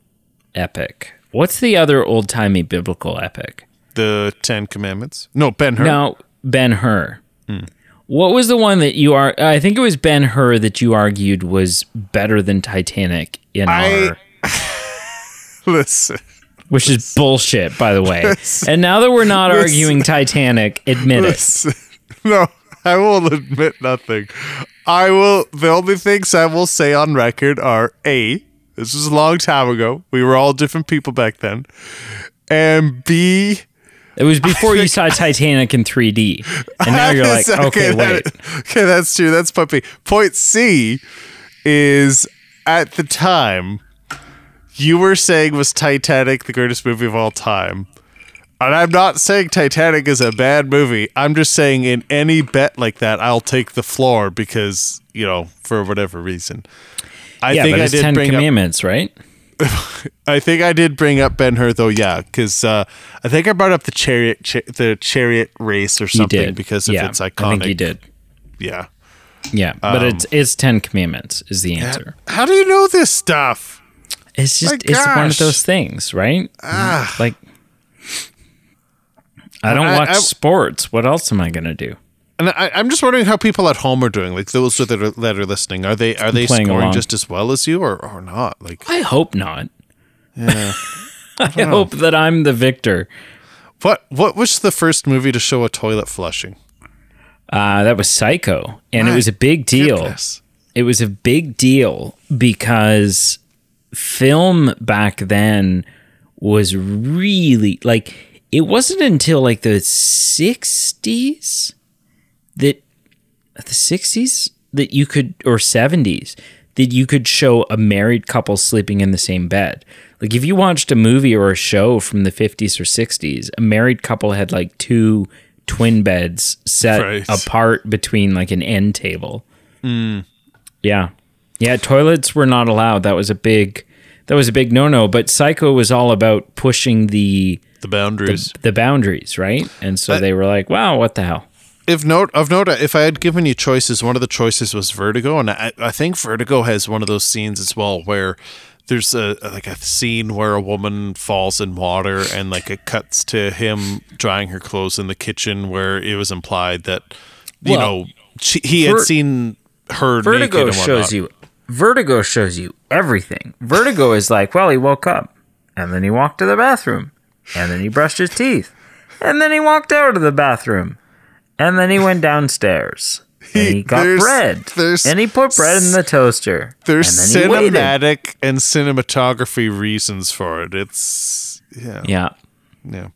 epic? What's the other old timey biblical epic? The Ten Commandments. No, Ben Hur. No, Ben Hur. Hmm. What was the one that you are? I think it was Ben Hur that you argued was better than Titanic in I- our (laughs) Listen. which is bullshit, by the way. And now that we're not arguing Titanic, admit it. (laughs) No, I will admit nothing. I will. The only things I will say on record are a. This was a long time ago. We were all different people back then. And B. It was before you saw (laughs) Titanic in 3D, and now you're like, okay, wait. that- okay, that's true. That's puppy. Point C is at the time you were saying was Titanic the greatest movie of all time. And I'm not saying Titanic is a bad movie. I'm just saying in any bet like that, I'll take the floor because, you know, for whatever reason. I Yeah, think I it's did Ten bring up Commandments, right? (laughs) I think I did bring up Ben Hur though, yeah, because uh, I think I brought up the chariot, cha- the chariot race or something because of yeah, its iconic. I think you did. Yeah. Yeah, but Um, it's it's Ten Commandments is the answer. How do you know this stuff? It's just My it's one of those things, right? Ah. Like, I don't I- watch I- sports. What else am I gonna do? And I, I'm just wondering how people at home are doing. Like those that are, that are listening, are they are they scoring along. just as well as you, or or not? Like I hope not. Yeah. (laughs) I hope that I'm the victor. what what was the first movie to show a toilet flushing? Uh, that was Psycho, and it was a big deal. Goodness. it was a big deal because film back then was really like it wasn't until like the 60s that the 60s that you could or 70s that you could show a married couple sleeping in the same bed like if you watched a movie or a show from the 50s or 60s a married couple had like two twin beds set Right. apart between like an end table hmm. yeah. Yeah, toilets were not allowed. That was a big that was a big no-no, but Psycho was all about pushing the The boundaries. the boundaries, right? And so they were like, "Wow, what the hell?" if note of note, if I had given you choices, one of the choices was Vertigo, and I, I think Vertigo has one of those scenes as well where there's a like a scene where a woman falls in water, and like it cuts to him drying her clothes in the kitchen, where it was implied that you Well, know she, he had Ver- seen her naked Vertigo and shows you Vertigo shows you everything. Vertigo is like, well, he woke up and then he walked to the bathroom and then he brushed his teeth and then he walked out of the bathroom And then he went downstairs. And he (laughs) got There's- bread. there's and he put bread in the toaster. There's and then he waited. cinematic and cinematography reasons for it. It's yeah. Yeah. Yeah.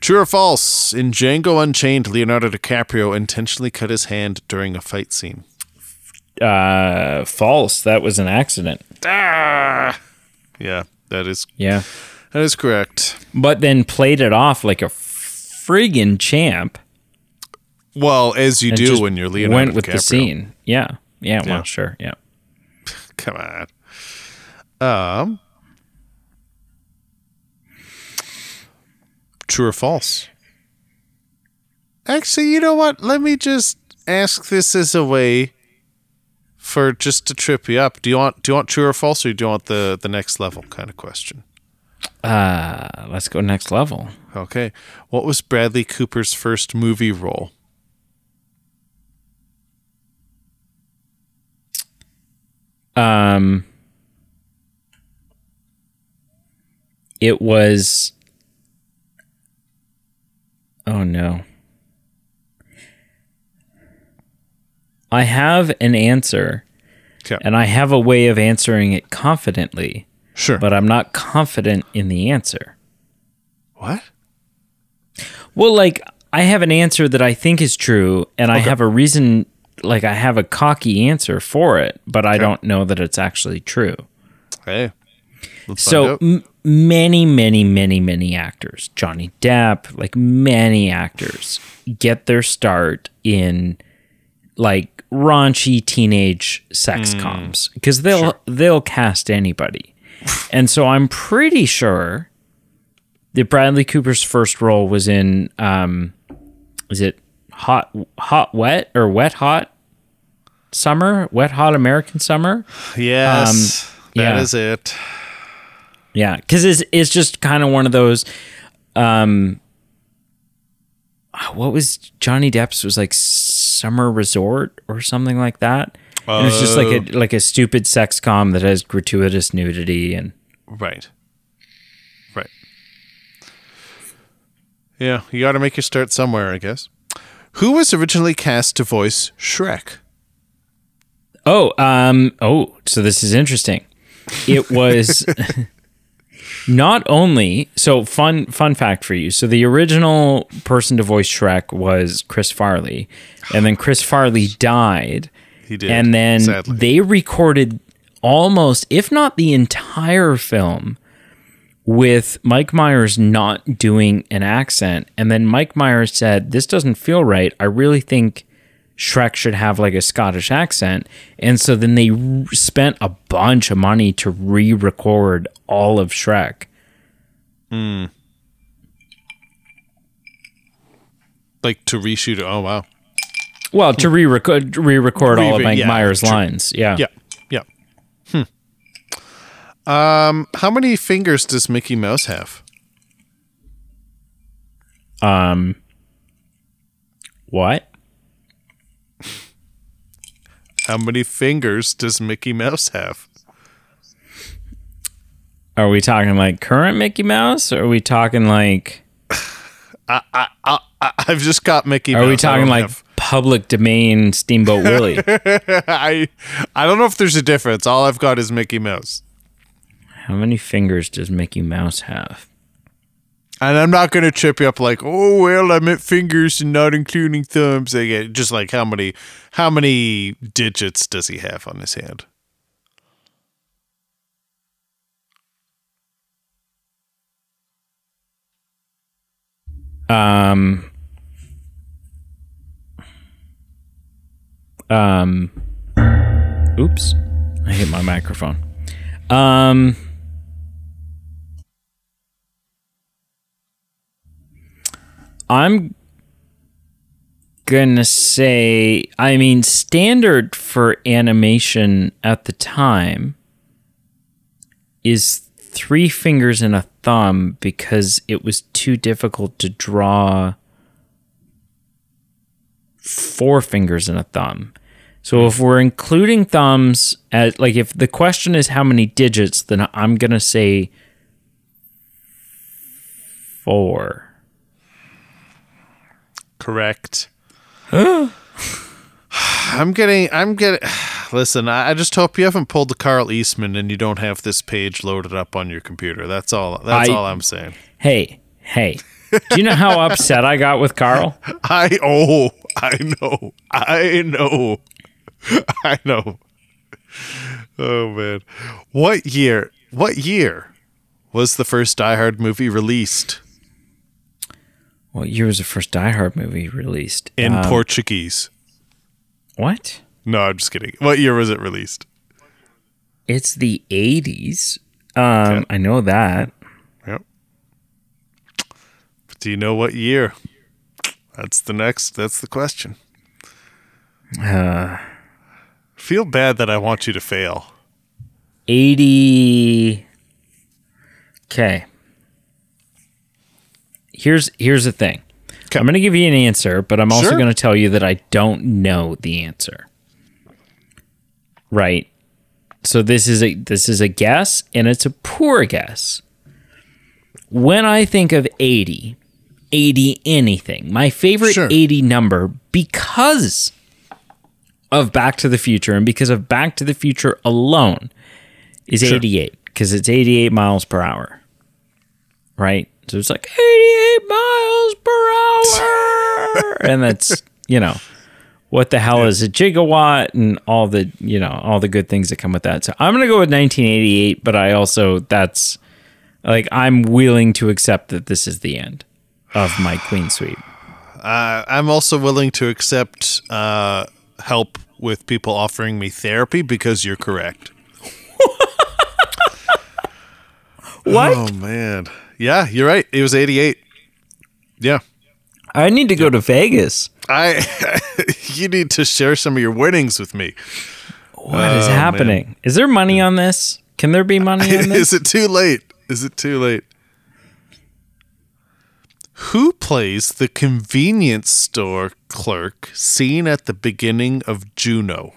True or false? In Django Unchained, Leonardo DiCaprio intentionally cut his hand during a fight scene. Uh, false. That was an accident. Ah! Yeah, that is Yeah. that is correct. But then played it off like a friggin' champ. Well, as you do when you're Leonardo Went with DiCaprio. the scene. Yeah. Yeah. Yeah. Well, sure. Yeah. (laughs) Come on. Um. True or false? Actually, you know what? Let me just ask this as a way for just to trip you up. Do you want do you want true or false, or do you want the the next level kind of question? Uh, let's go next level. Okay. What was Bradley Cooper's first movie role? Um, it was. Oh no. I have an answer, Okay. and I have a way of answering it confidently, Sure. but I'm not confident in the answer. what? Well, like I have an answer that I think is true, and I have a reason. Like I have a cocky answer for it, but I don't know that it's actually true. Hey. So m- many, many, many, many actors, Johnny Depp, like many actors, get their start in like raunchy teenage sex coms because they'll they'll cast anybody, (laughs) and so I'm pretty sure that Bradley Cooper's first role was in um, is it hot hot wet or wet hot summer wet hot American summer yes. that is um, yeah. it. Yeah, because it's it's just kind of one of those. Um, what was Johnny Depp's was like summer resort or something like that. And it's just like a like a stupid sex com that has gratuitous nudity and Right. Right. Yeah, you got to make your start somewhere, I guess. Who was originally cast to voice Shrek? oh um oh so this is interesting. It was (laughs) not only so fun fun fact for you. So the original person to voice Shrek was Chris Farley, and then Chris Farley died. He did. and then sadly. they recorded almost if not the entire film with Mike Myers not doing an accent and then Mike Myers said this doesn't feel right I really think Shrek should have like a Scottish accent and so then they r- spent a bunch of money to re-record all of Shrek like to reshoot it. Oh wow. well to re-record re-record all of Mike yeah, Myers true. lines yeah Yeah. Yeah. Hmm. Um, how many fingers does Mickey Mouse have? um what How many fingers does Mickey Mouse have? Are we talking like current Mickey Mouse? Or are we talking like (sighs) I, I, I, I've just got Mickey. Mouse. Are Mouse. we talking like have- public domain Steamboat Willie? (laughs) I I don't know if there's a difference. All I've got is Mickey Mouse, How many fingers does Mickey Mouse have? And I'm not gonna trip you up like, oh well, I meant fingers and not including thumbs. Get just like how many how many digits does he have on his hand? Um Um Oops. I hit my microphone. Um I'm gonna say I mean standard for animation at the time is three fingers and a thumb because it was too difficult to draw four fingers and a thumb. So if we're including thumbs at like if the question is how many digits, then I'm gonna say four. Correct. I'm getting. I'm getting. Listen, I, I just hope you haven't pulled the Carl Eastman and you don't have this page loaded up on your computer. That's all. That's I- all I'm saying. Hey, hey. Do you know how upset I got with Carl? I (laughs) oh, I know, I know, (laughs) I know. Oh man, what year? What year was the first Die Hard movie released What year was the first Die Hard movie released? in Um, Portuguese? What? No, I'm just kidding. What year was it released? It's the 80s. Um, I know that. Yep. But do you know what year? That's the next. That's the question. Uh, Feel bad that I want you to fail. 80 Okay. Here's here's the thing. 'Kay. I'm going to give you an answer, but I'm also Sure. going to tell you that I don't know the answer. Right. So this is a this is a guess and it's a poor guess. When I think of 80, 80 anything, my favorite Sure. 80 number because of Back to the Future and because of Back to the Future alone is 88 because it's 88 miles per hour. Right? So it's like 88 miles per hour. and that's, (laughs) you know, what the hell is a gigawatt and all the, you know, all the good things that come with that. So I'm going to go with 1988, but I also, that's like, I'm willing to accept that this is the end of my Queen Sweep. (sighs) Uh, I'm also willing to accept uh, help with people offering me therapy because you're correct. (laughs) What? Oh man, yeah, you're right. It was 88. Yeah, I need to go to Vegas. I. (laughs) you need to share some of your winnings with me. What is Oh, man. happening? Is there money on this? Can there be money on (laughs) this? Is it too late? Is it too late? Who plays the convenience store clerk seen at the beginning of Juno?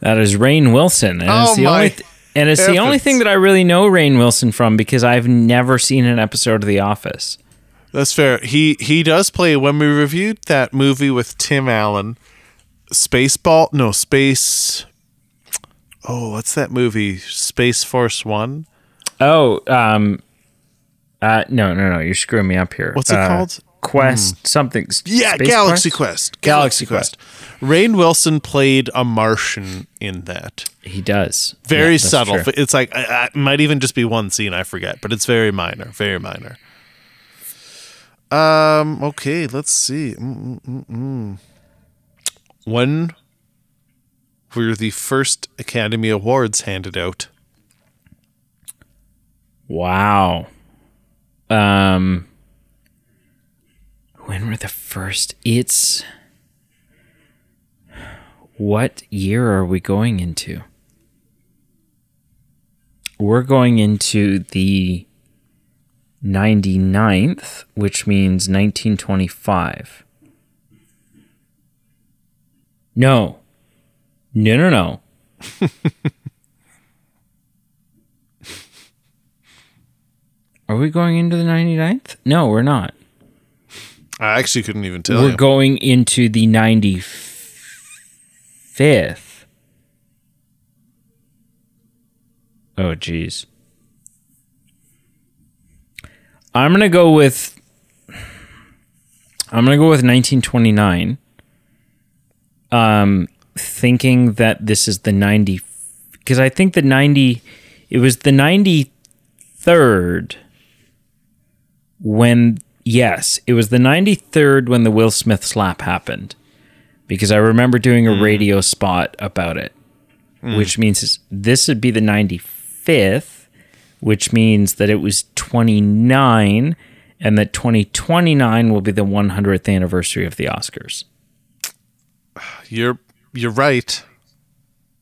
That is Rainn Wilson, and Oh it's the my only th- and it's the only thing that I really know Rainn Wilson from because I've never seen an episode of The Office. That's fair. He he does play when we reviewed that movie with Tim Allen, Spaceball. No, Space. Oh, what's that movie? Space Force One. Oh, um, uh, no, no, no, you're screwing me up here. What's it Uh, called? Quest hmm. something. Yeah, Galaxy Quest? Quest. Galaxy Quest. Rainn Wilson played a Martian in that. He does. Very Yeah, subtle. true. It's like I, I, it might even just be one scene. I forget, but it's very minor. Very minor. Um. Okay. Let's see. Mm-mm-mm-mm. When were the first Academy Awards handed out? Wow. Um, when were the first? It's what year are we going into? We're going into the 99th, which means 1925. No. No, no, no. (laughs) Are we going into the 99th? No, we're not. I actually couldn't even tell we're you. going into the 95th. Oh, geez. I'm going to go with. I'm going to go with 1929. Um, thinking that this is the 90. Because I think the 90. It was the 93rd when yes, it was the 93rd when the Will Smith slap happened because I remember doing a hmm. radio spot about it, hmm. which means this would be the 95th, which means that it was 29 and that 2029 will be the 100th anniversary of the Oscars. You're you're right.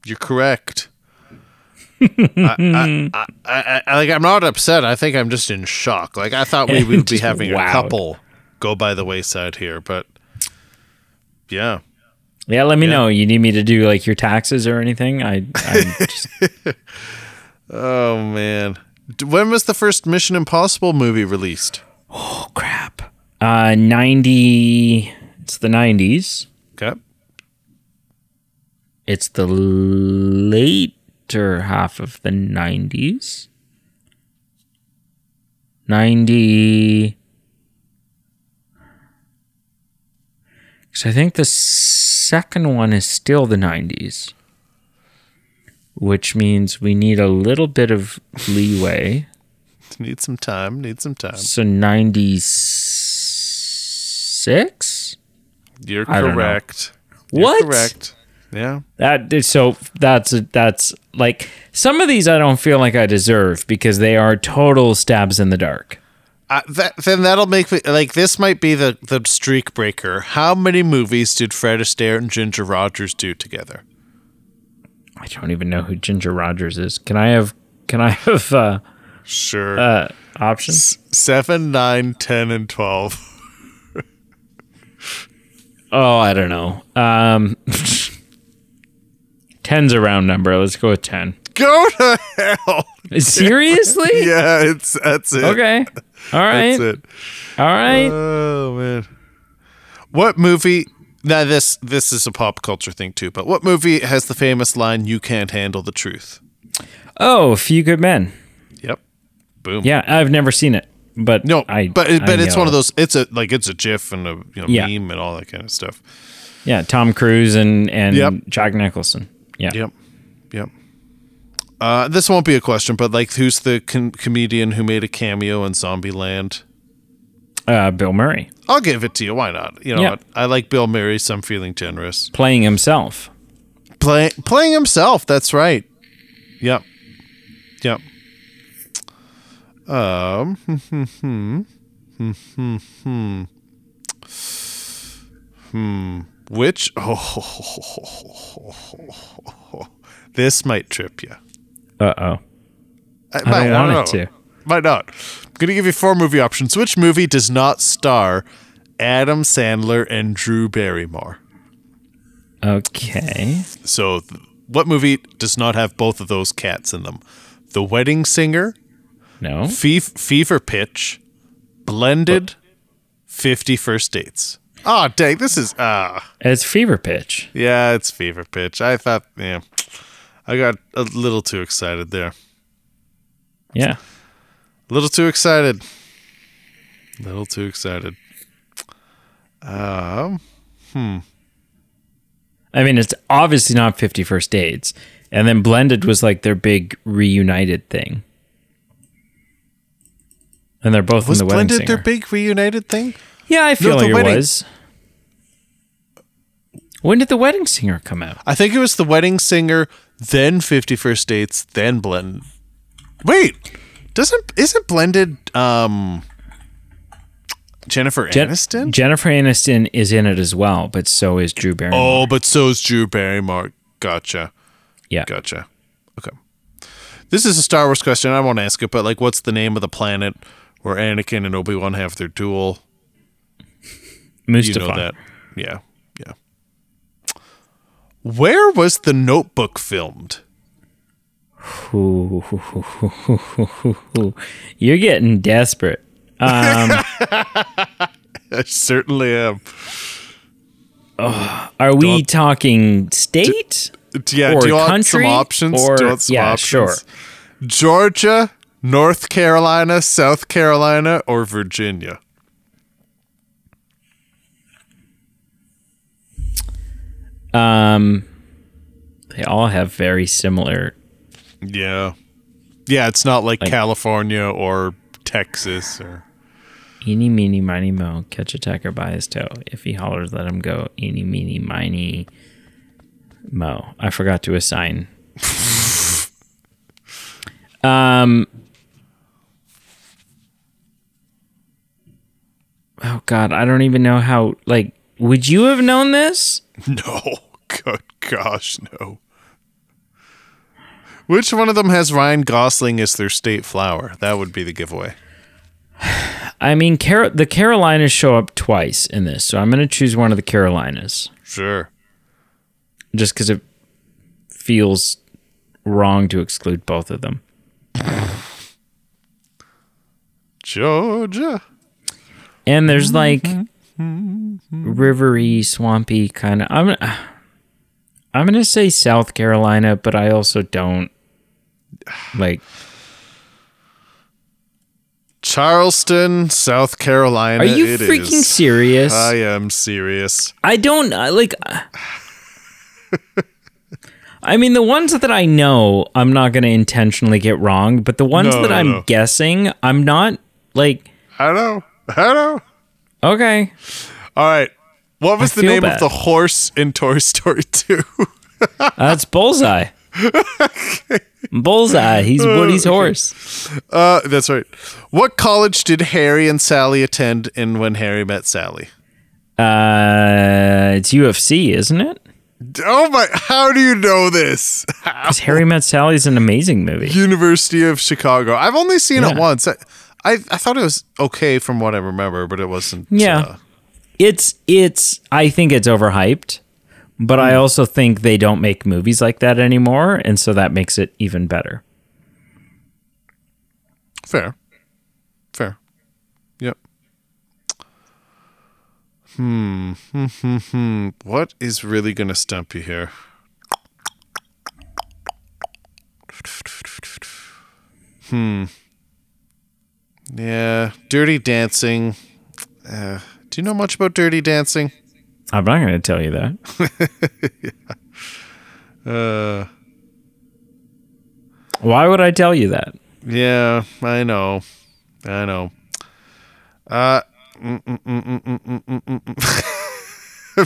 You're correct. I, I, I, I, like I'm not upset. I think I'm just in shock. Like I thought we (laughs) would be having a couple go by the wayside here, but yeah. Yeah, let me Yeah. know. You need me to do like your taxes or anything? I just (laughs) Oh man. When was the first Mission Impossible movie released? Oh crap. Uh 90 it's the 90s. Okay. It's the later half of the 90s. 90. So I think the second one is still the 90s, which means we need a little bit of leeway. (laughs) Need some time. Need some time. So 96? You're I don't know. correct. You're What? correct. Yeah. That is so that's that's like some of these I don't feel like I deserve because they are total stabs in the dark. Uh, that, then that'll make me like this might be the the streak breaker. How many movies did Fred Astaire and Ginger Rogers do together? I don't even know who Ginger Rogers is. Can I have can I have uh, Sure. uh options? Seven, nine, ten, and twelve. Oh, I don't know. Um (laughs) 10's a round number. Let's go with 10. Go to hell. (laughs) Seriously? (laughs) Yeah, it's that's it. Okay. (laughs) All right. That's it. All right. Oh man. What movie now this this is a pop culture thing too, but what movie has the famous line you can't handle the truth? oh, A Few Good Men. Yep. Boom. Yeah, I've never seen it, but No, I but but I it's one of those it's a like it's a gif and a you know Yeah. meme and all that kind of stuff. Yeah, Tom Cruise and and Yep. Jack Nicholson. Yeah. Yep. Yep. Uh, this won't be a question, but like, who's the com- comedian who made a cameo in Zombieland? Uh, Bill Murray I'll give it to you. Why not? You know, Yeah. what? I like Bill Murray, so I'm feeling generous. playing himself. Play, playing himself. That's right. Yep. Yep. Um. Hmm. Hmm. Hmm. Hmm. Which? (laughs) Oh. This might trip you. Uh oh. I, I don't want it to. Might not. I'm gonna give you four movie options. Which movie does not star Adam Sandler and Drew Barrymore? Okay. So, th- what movie does not have both of those cats in them? The Wedding Singer, No. Fe- Fever Pitch, Blended, Fifty First Dates. Oh, dang! This is ah, It's Fever Pitch. yeah, it's Fever Pitch. I thought, yeah, I got a little too excited there. Yeah. A little too excited. A little too excited. Um, hmm. I mean, it's obviously not 50 First Dates. And then Blended was like their big reunited thing. And they're both was in the Wedding Blended their big reunited thing? yeah, I feel No, The like it Wedding- was. When did the Wedding Singer come out? I think it was The Wedding Singer, then Fifty First Dates, then Blended. Wait, doesn't isn't Blended um Jennifer Jen- Aniston? Jennifer Aniston is in it as well, but so is Drew Barrymore. oh, but so is Drew Barrymore. Gotcha. yeah. Gotcha. Okay. This is a Star Wars question. I won't ask it, but like, what's the name of the planet where Anakin and Obi Wan have their duel? You Mustafar. know that. Yeah. Where was the notebook filmed? (laughs) You're getting desperate. Um, (laughs) I certainly am. are we talking state? Yeah, Or do you want country, some options? or- do you want some yeah, options? sure. Georgia, North Carolina, South Carolina, or Virginia? Um, they all have very similar. Yeah. Yeah, it's not like, Like- California or Texas or Eeny, meeny, miny, mo. Catch a tacker by his toe. If he hollers, let him go. Eeny, meeny, miny, mo. I forgot to assign. (laughs) um. Oh God, I don't even know how. Like, would you have known this? (laughs) No. Good gosh, no. Which one of them has Ryan Gosling as their state flower? That would be the giveaway. (sighs) I mean, Car- the Carolinas show up twice in this, so I'm going to choose one of the Carolinas Sure. just because it feels wrong to exclude both of them. (sighs) Georgia. And there's like mm-hmm. Rivery, swampy kind of. I'm I'm gonna say South Carolina, but I also don't like. Charleston, South Carolina. Are you freaking is. serious? I am serious. I don't like. I mean, the ones that I know, I'm not going to intentionally get wrong, but the ones No, that no, I'm no. guessing, I'm not like. I know. I know. Okay, All right. What was I the name bad. of the horse in Toy Story (laughs) 2? that's Bullseye. (laughs) Bullseye. He's Woody's horse. uh, that's right. What college did Harry and Sally attend in When Harry Met Sally? Uh, it's U of C, isn't it? Oh my! How do you know this? (laughs) 'Cause Harry Met Sally is an amazing movie. University of Chicago. I've only seen it once. I, I I thought it was okay from what I remember, but it wasn't. Yeah. uh, It's it's. I think it's overhyped, but I also think they don't make movies like that anymore, and so that makes it even better. fair. Fair. Yep. Hmm. Hmm. Hmm. Hmm. What is really going to stump you here? Hmm. Yeah, Dirty Dancing. Uh, do you know much about Dirty Dancing? I'm not going to tell you that. (laughs) yeah. uh, Why would I tell you that? Yeah, I know. I know. Uh, I'm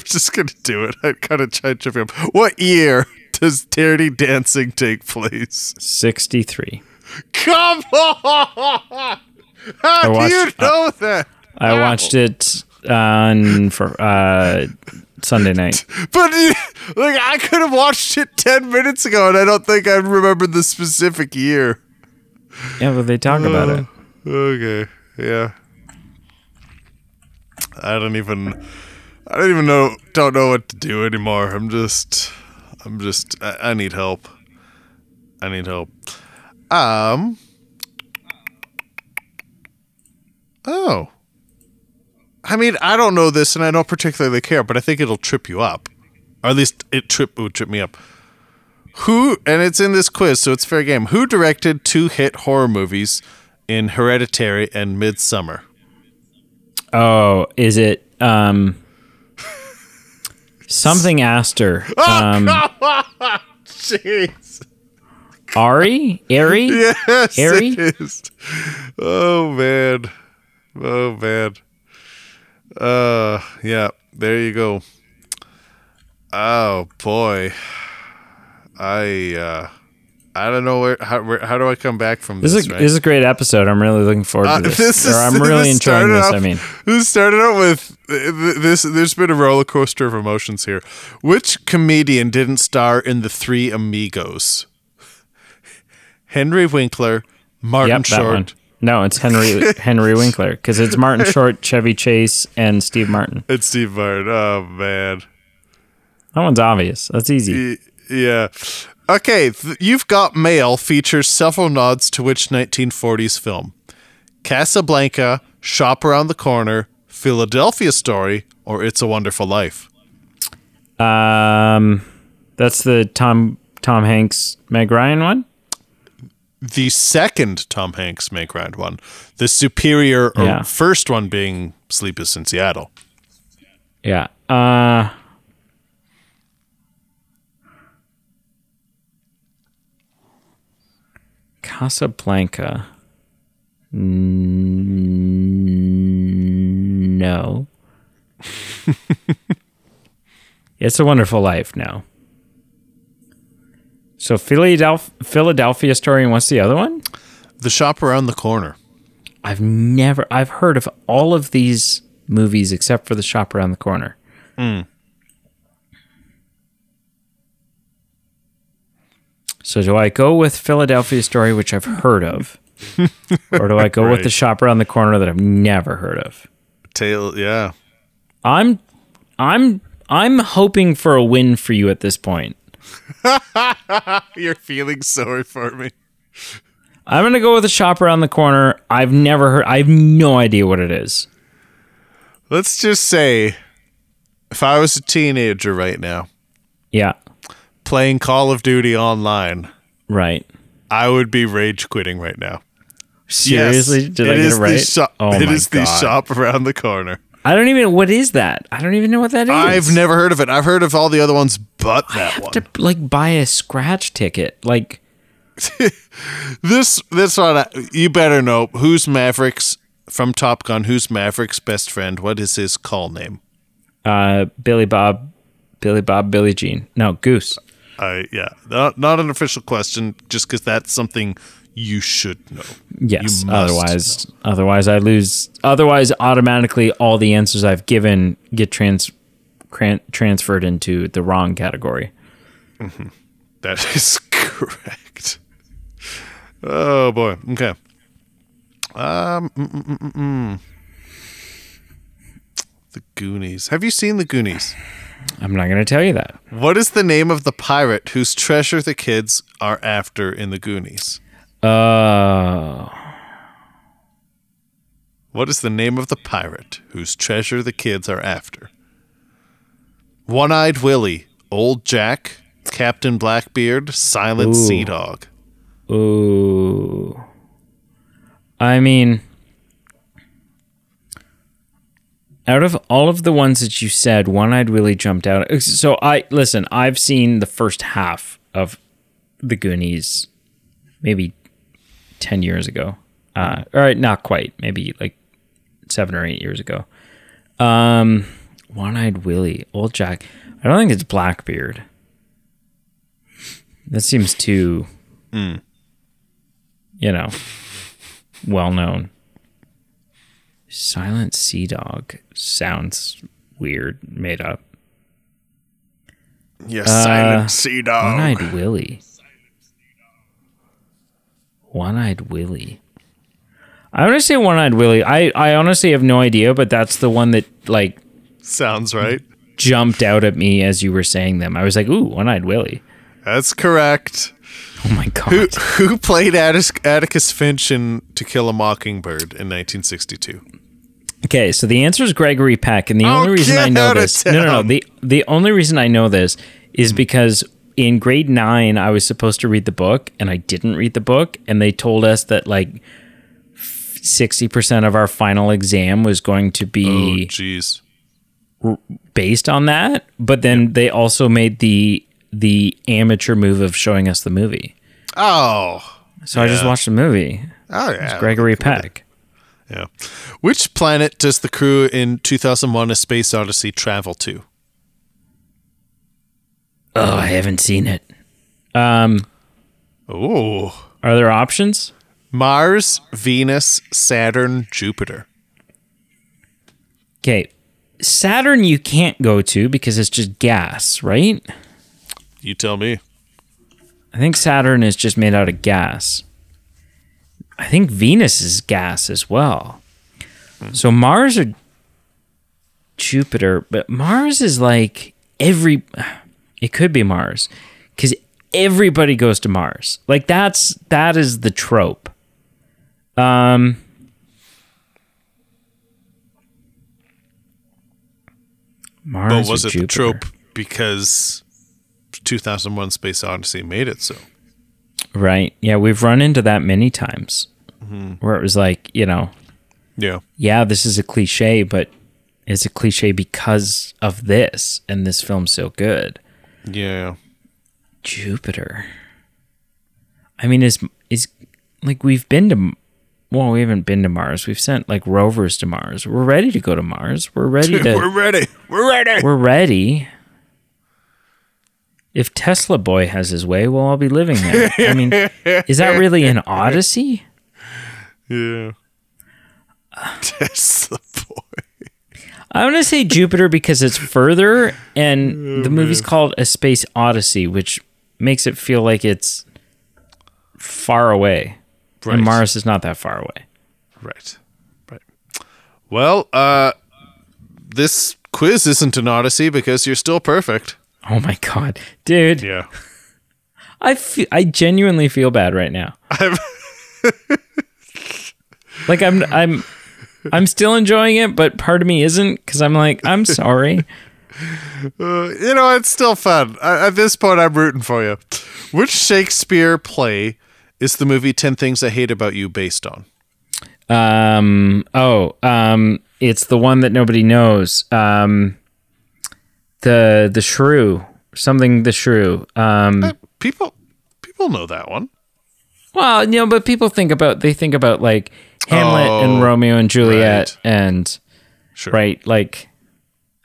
just going to do it. I kind of tried to up. What year does Dirty Dancing take place? 63. Come on! How do watched- you know that? I watched it on for uh, Sunday night. But you- like, I could have watched it ten minutes ago, and I don't think I remember the specific year. Yeah, but they talk about it. Okay. Yeah. I don't even I don't even know don't know what to do anymore. I'm just I'm just I, I need help. I need help. Um Oh. I mean, I don't know this and I don't particularly care, but I think it'll trip you up. Or at least it trip would trip me up. Who and it's in this quiz, so it's fair game. Who directed two hit horror movies in Hereditary and Midsommar? Oh, is it um (laughs) something Aster? Um, (laughs) Jeez. Ari? Ari? (laughs) Yes, Ari? Oh man. Oh man. Uh yeah, there you go. Oh boy. I uh I don't know where how where, how do I come back from this? This is, right? this is a great episode. I'm really looking forward to Uh, this. this Or is- I'm (laughs) really this enjoying this. off- I mean, This started out with this. There's been a roller coaster of emotions here. Which comedian didn't star in the Three Amigos? Henry Winkler, Martin yep, Short. No, it's Henry (laughs) Henry Winkler because it's Martin (laughs) Short, Chevy Chase, and Steve Martin. It's Steve Martin. Oh man, That one's obvious. That's easy. Yeah. Okay, you've got mail features several nods to which 1940s film? Casablanca, Shop Around the Corner, Philadelphia Story, or It's a Wonderful Life. Um, that's the Tom Tom Hanks Meg Ryan one. The second Tom Hanks Meg Ryan one, the superior or Yeah. first one being Sleepless in Seattle. Yeah. Uh. Casablanca. N- No. (laughs) it's a Wonderful Life now. So Philadelphia, Philadelphia Story, and what's the other one? The Shop Around the Corner. I've never, I've heard of all of these movies except for The Shop Around the Corner. Hmm. So do I go with Philadelphia Story, which I've heard of, or do I go with (laughs) The Shop Around the Corner that I've never heard of? Tail, yeah. I'm, I'm, I'm hoping for a win for you at this point. (laughs) You're feeling sorry for me. I'm gonna go with a Shop Around the Corner. I've never heard. I have no idea what it is. Let's just say, if I was a teenager right now Yeah. playing Call of Duty online, Right. I would be rage quitting right now. Seriously? Yes, Did I get it right? The shop, oh it is the shop around the corner. I don't even. What is that? I don't even know what that is. I've never heard of it. I've heard of all the other ones, but I that have one. to like buy a scratch ticket. Like (laughs) This this one, uh, you better know. Who's Maverick's from Top Gun? Who's Maverick's best friend? What is his call name? uh, Billy Bob, Billy Bob, Billy Jean. No, Goose. I yeah, not not an official question, just because that's something you should know. Yes. You must Otherwise, otherwise I lose. Otherwise, automatically all the answers I've given get trans cran- transferred into the wrong category. That (laughs) is correct. Oh boy. Okay. Um. mm, mm, mm. The Goonies. Have you seen the Goonies? I'm not going to tell you that. What is the name of the pirate whose treasure the kids are after in the Goonies? Uh, What is the name of the pirate whose treasure the kids are after? One Eyed Willie, Old Jack, Captain Blackbeard, Silent Ooh. Sea Dog. ooh. I mean, out of all of the ones that you said, One Eyed Willie jumped out. So I listen. I've seen the first half of the Goonies, maybe ten years ago. Uh, all right, not quite. Maybe like seven or eight years ago. Um, one-eyed Willie, old Jack. I don't think it's Blackbeard. That seems too, you know, well known. Silent Sea Dog sounds weird, made up. Yes, Silent Sea Dog. One Eyed Willie. One eyed Willie. I want to say one eyed Willie. I, I honestly have no idea, but that's the one that like Sounds right. jumped out at me as you were saying them. I was like, ooh, one eyed Willie. That's correct. Oh my god. Who, who played Atticus, Atticus Finch in To Kill a Mockingbird in 1962? Okay, so the answer is Gregory Peck, and the Oh, only reason I know this, no, no, no, the the only reason I know this is because in grade nine I was supposed to read the book, and I didn't read the book, and they told us that like sixty percent of our final exam was going to Oh, be jeez. based on that, but then they also made the the amateur move of showing us the movie. Oh. So I just watched the movie. Oh, yeah. It's Gregory Peck. Yeah. Which planet does the crew in 2001 A Space Odyssey travel to? Oh, I haven't seen it. Um, Oh. are there options? Mars, Venus, Saturn, Jupiter. Okay. Saturn you can't go to because it's just gas, right? You tell me. I think Saturn is just made out of gas. I think Venus is gas as well. So Mars or Jupiter, but Mars is like every it could be Mars cuz everybody goes to Mars. Like that's that is the trope. Um Mars But was it the trope because 2001 Space Odyssey made it so? Right. Yeah, we've run into that many times where it was like, you know, Yeah. yeah, this is a cliche, but it's a cliche because of this, and this film's so good. Yeah. Jupiter. I mean, is is like we've been to, well, we haven't been to Mars. We've sent like rovers to Mars. We're ready to go to Mars. We're ready (laughs) to. We're ready. We're ready. we're ready. If Tesla boy has his way, we'll all be living there. I mean, is that really an (laughs) odyssey? Yeah. (laughs) Tesla boy. I want to say Jupiter because it's further, and the movie's called A Space Odyssey, which makes it feel like it's far away. Right. And Mars is not that far away. Right. Right. Well, uh this quiz isn't an odyssey because you're still perfect. Oh my god, dude! Yeah. I fe- I genuinely feel bad right now. (laughs) I'm Like I'm I'm (laughs) I'm still enjoying it, but part of me isn't because I'm like, I'm (laughs) sorry. Uh, you know, it's still fun. I, at this point, I'm rooting for you. Which Shakespeare play is the movie 10 Things I Hate About You based on? Um. Oh. Um. It's the one that nobody knows. Um. The the shrew. Something the shrew. Um. Uh, people people know that one. Well, you know, but people think about they think about like Hamlet Oh, and Romeo and Juliet right. and Sure. right like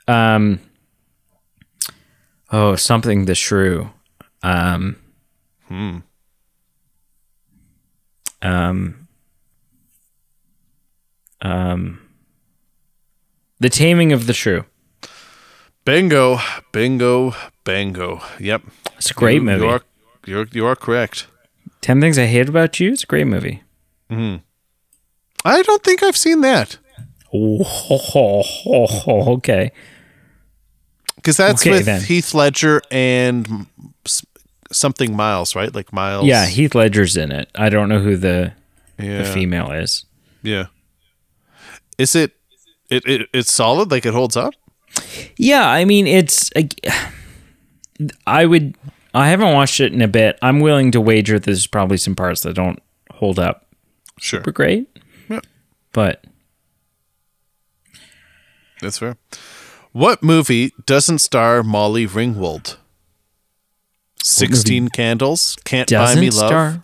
um oh something the shrew um Hmm. um um the taming of the shrew Bingo, bingo, bingo Yep. it's a great You- movie You are, you're, you are correct. 10 things i hate about you it's a great movie mm-hmm. I don't think I've seen that. oh, (laughs) okay Because that's Okay, with then. Heath Ledger and something Miles, right? Like Miles. yeah heath ledger's in it i don't know who the, yeah. the female is Yeah. Is it, it, it? It's solid. Like it holds up. Yeah, I mean it's. (sighs) I would. I haven't watched it in a bit. I'm willing to wager there's probably some parts that don't hold up Sure, super great. Yeah. But that's fair. What movie doesn't star Molly Ringwald? Sixteen Candles, Can't Buy Me Love, star.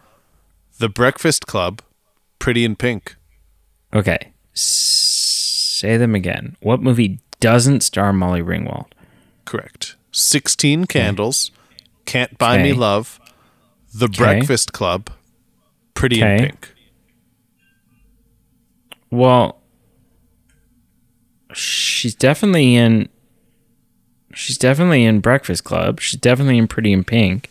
The Breakfast Club, Pretty in Pink. Okay, say them again. What movie doesn't star Molly Ringwald? Correct. Sixteen Candles, Can't Buy Me Love, The Okay. Breakfast Club, Pretty in Pink. Well, she's definitely in. She's definitely in Breakfast Club. She's definitely in Pretty in Pink.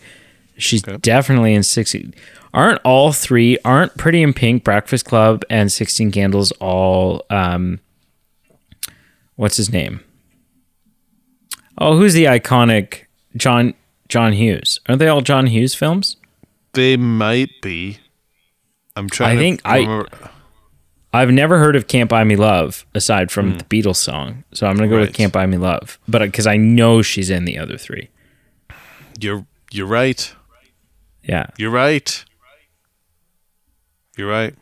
She's Okay. definitely in sixty. Aren't all three? Aren't Pretty in Pink, Breakfast Club, and Sixteen Candles all? Um, what's his name? Oh, who's the iconic John John Hughes? Aren't they all John Hughes films? They might be. I'm trying. I think to I- remember. I've never heard of "Can't Buy Me Love" aside from the Beatles song, so I'm gonna go with Right. "Can't Buy Me Love," but because I know she's in the other three. You're you're right. Yeah, You're right. You're right.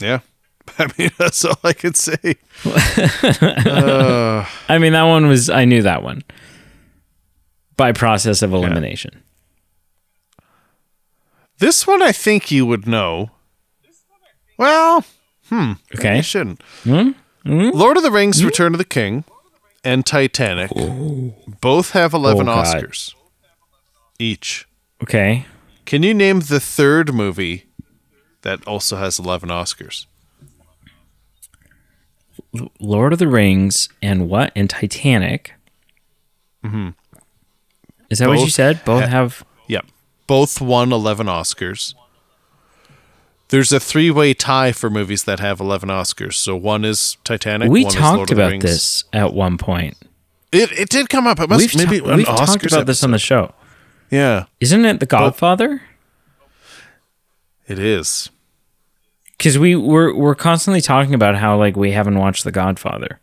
Yeah. (laughs) I mean, that's all I can say. (laughs) uh, I mean that one was I knew that one by process of elimination. this one I think you would know. Well, hmm. Okay, shouldn't. Hmm? Lord of the Rings, Return of the King, and Titanic both have 11 Oh, Oscars each. okay. Can you name the third movie that also has 11 Oscars? Lord of the Rings and what and Titanic. Mm-hmm. Is that what you said? Both ha- have. Yep. Both won 11 Oscars. There's a three way tie for movies that have 11 Oscars. So one is Titanic. We one is Lord talked of the about this at one point. It, it did come up. It must We've, maybe ta- we've talked Oscars about this on the show. Yeah, Isn't it The Godfather? it is. Because we we're we're constantly talking about how like we haven't watched The Godfather.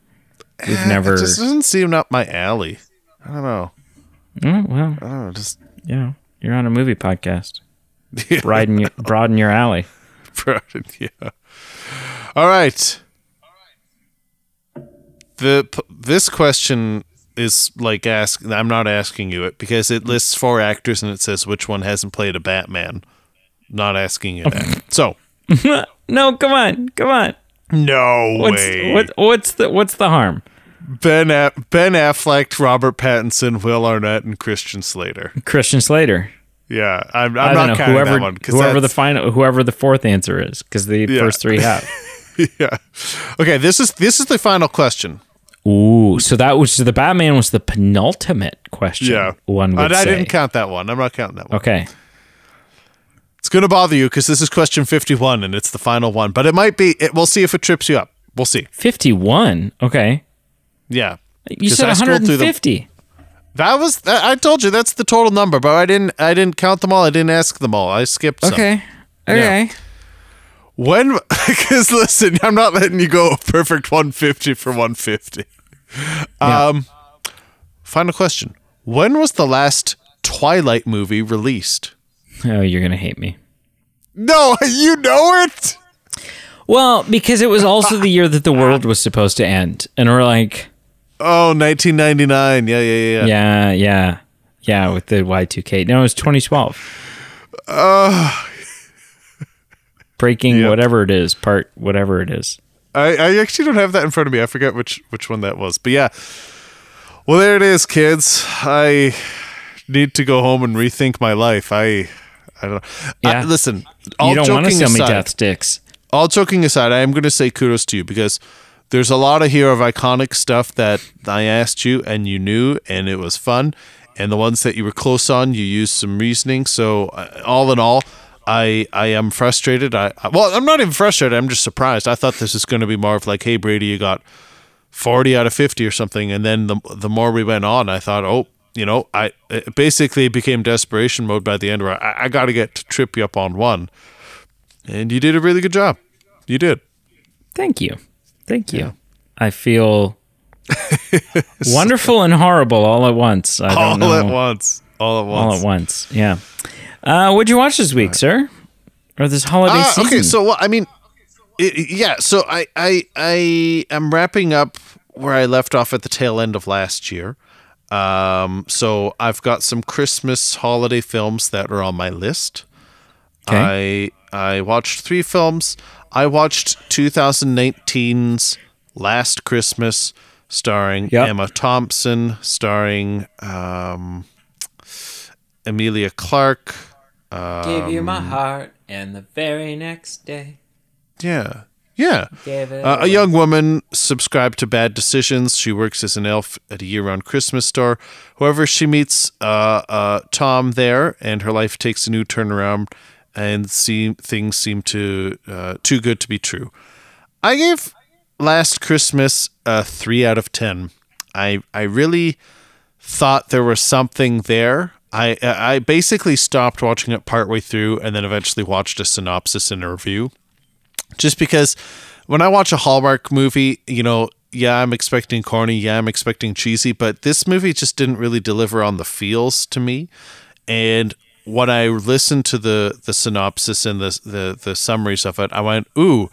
We've eh, never. It just doesn't seem up my alley. I don't know. Oh, well, know. Just yeah, you're on a movie podcast. (laughs) Broaden your, broaden your alley. (laughs) yeah. All right. The this question is like ask. I'm not asking you it because it lists four actors and it says which one hasn't played a Batman. Not asking you that. (laughs) So no, come on, come on. no What's way. what, what's the what's the harm? Ben A- Ben Affleck, Robert Pattinson, Will Arnett, and Christian Slater. Christian Slater. Yeah, I'm, I I'm don't not know counting whoever that one because whoever the final whoever the fourth answer is because the Yeah. first three have. (laughs) yeah. Okay, this is this is the final question. Ooh, so that was the Batman was the penultimate question. Yeah, one would I, I didn't count that one. I'm not counting that one. Okay, It's going to bother you because this is question 51 and it's the final one, but it might be. It, we'll see if it trips you up. We'll see. fifty-one. Okay, Yeah. You said I one scrolled hundred through and the- fifty. That was. I told you that's the total number, but I didn't. I didn't count them all. I didn't ask them all. I skipped some. Okay, okay. When, (laughs) because listen, I'm not letting you go a (laughs) perfect 150 for 150. Yeah. Um, final question: When was the last Twilight movie released? Oh, you're gonna hate me. No, (laughs) you know it. Well, because it was also the year that the world was supposed to end, and we're like, Oh, 1999. Yeah, yeah, yeah. yeah. yeah, yeah, yeah, with the Y2K. No, it was 2012. Uh. (laughs) Breaking Yep. whatever it is, part whatever it is. I, I actually don't have that in front of me. I forget which which one that was. But yeah. Well, there it is, kids. I need to go home and rethink my life. I I don't know. Yeah. I, listen, all you don't want to joking sell me aside, death sticks. all joking aside, I am going to say kudos to you because there's a lot of here of iconic stuff that I asked you and you knew, and it was fun. And the ones that you were close on, you used some reasoning. So uh, all in all, I I am frustrated. I I- well, I'm not even frustrated. I'm just surprised. I thought this was going to be more of like, hey Brady, you got 40 out of 50 or something. And then the the more we went on, I thought, oh, you know, I it basically became desperation mode by the end where I, I got to get to trip you up on one. And you did a really good job. You did. Thank you. Thank you. I feel (laughs) wonderful and horrible all at once. I all don't know. at once. All at All once. at once. Yeah. Uh, what'd you watch this week, sir? Or this holiday Ah, season? okay, so well, I mean, i- i- yeah. So I, I, I am wrapping up where I left off at the tail end of last year. Um, so I've got some Christmas holiday films that are on my list. Okay. I I watched three films. I watched 2019's Last Christmas, starring Yep. Emma Thompson, starring um, Emilia Clarke. Gave you my heart, and the very next day Yeah, yeah. Uh, a young woman subscribed to bad decisions. She works as an elf at a year-round Christmas store. However, she meets uh, uh, Tom there, and her life takes a new turnaround, and see, things seem to uh, too good to be true. I gave Last Christmas a three out of ten. I I really thought there was something there. I I basically stopped watching it partway through, and then eventually watched a synopsis and a review just because when I watch a Hallmark movie, you know, yeah, I'm expecting corny, yeah, I'm expecting cheesy, but this movie just didn't really deliver on the feels to me. And when I listened to the the synopsis and the the, the summaries of it, I went, "Ooh,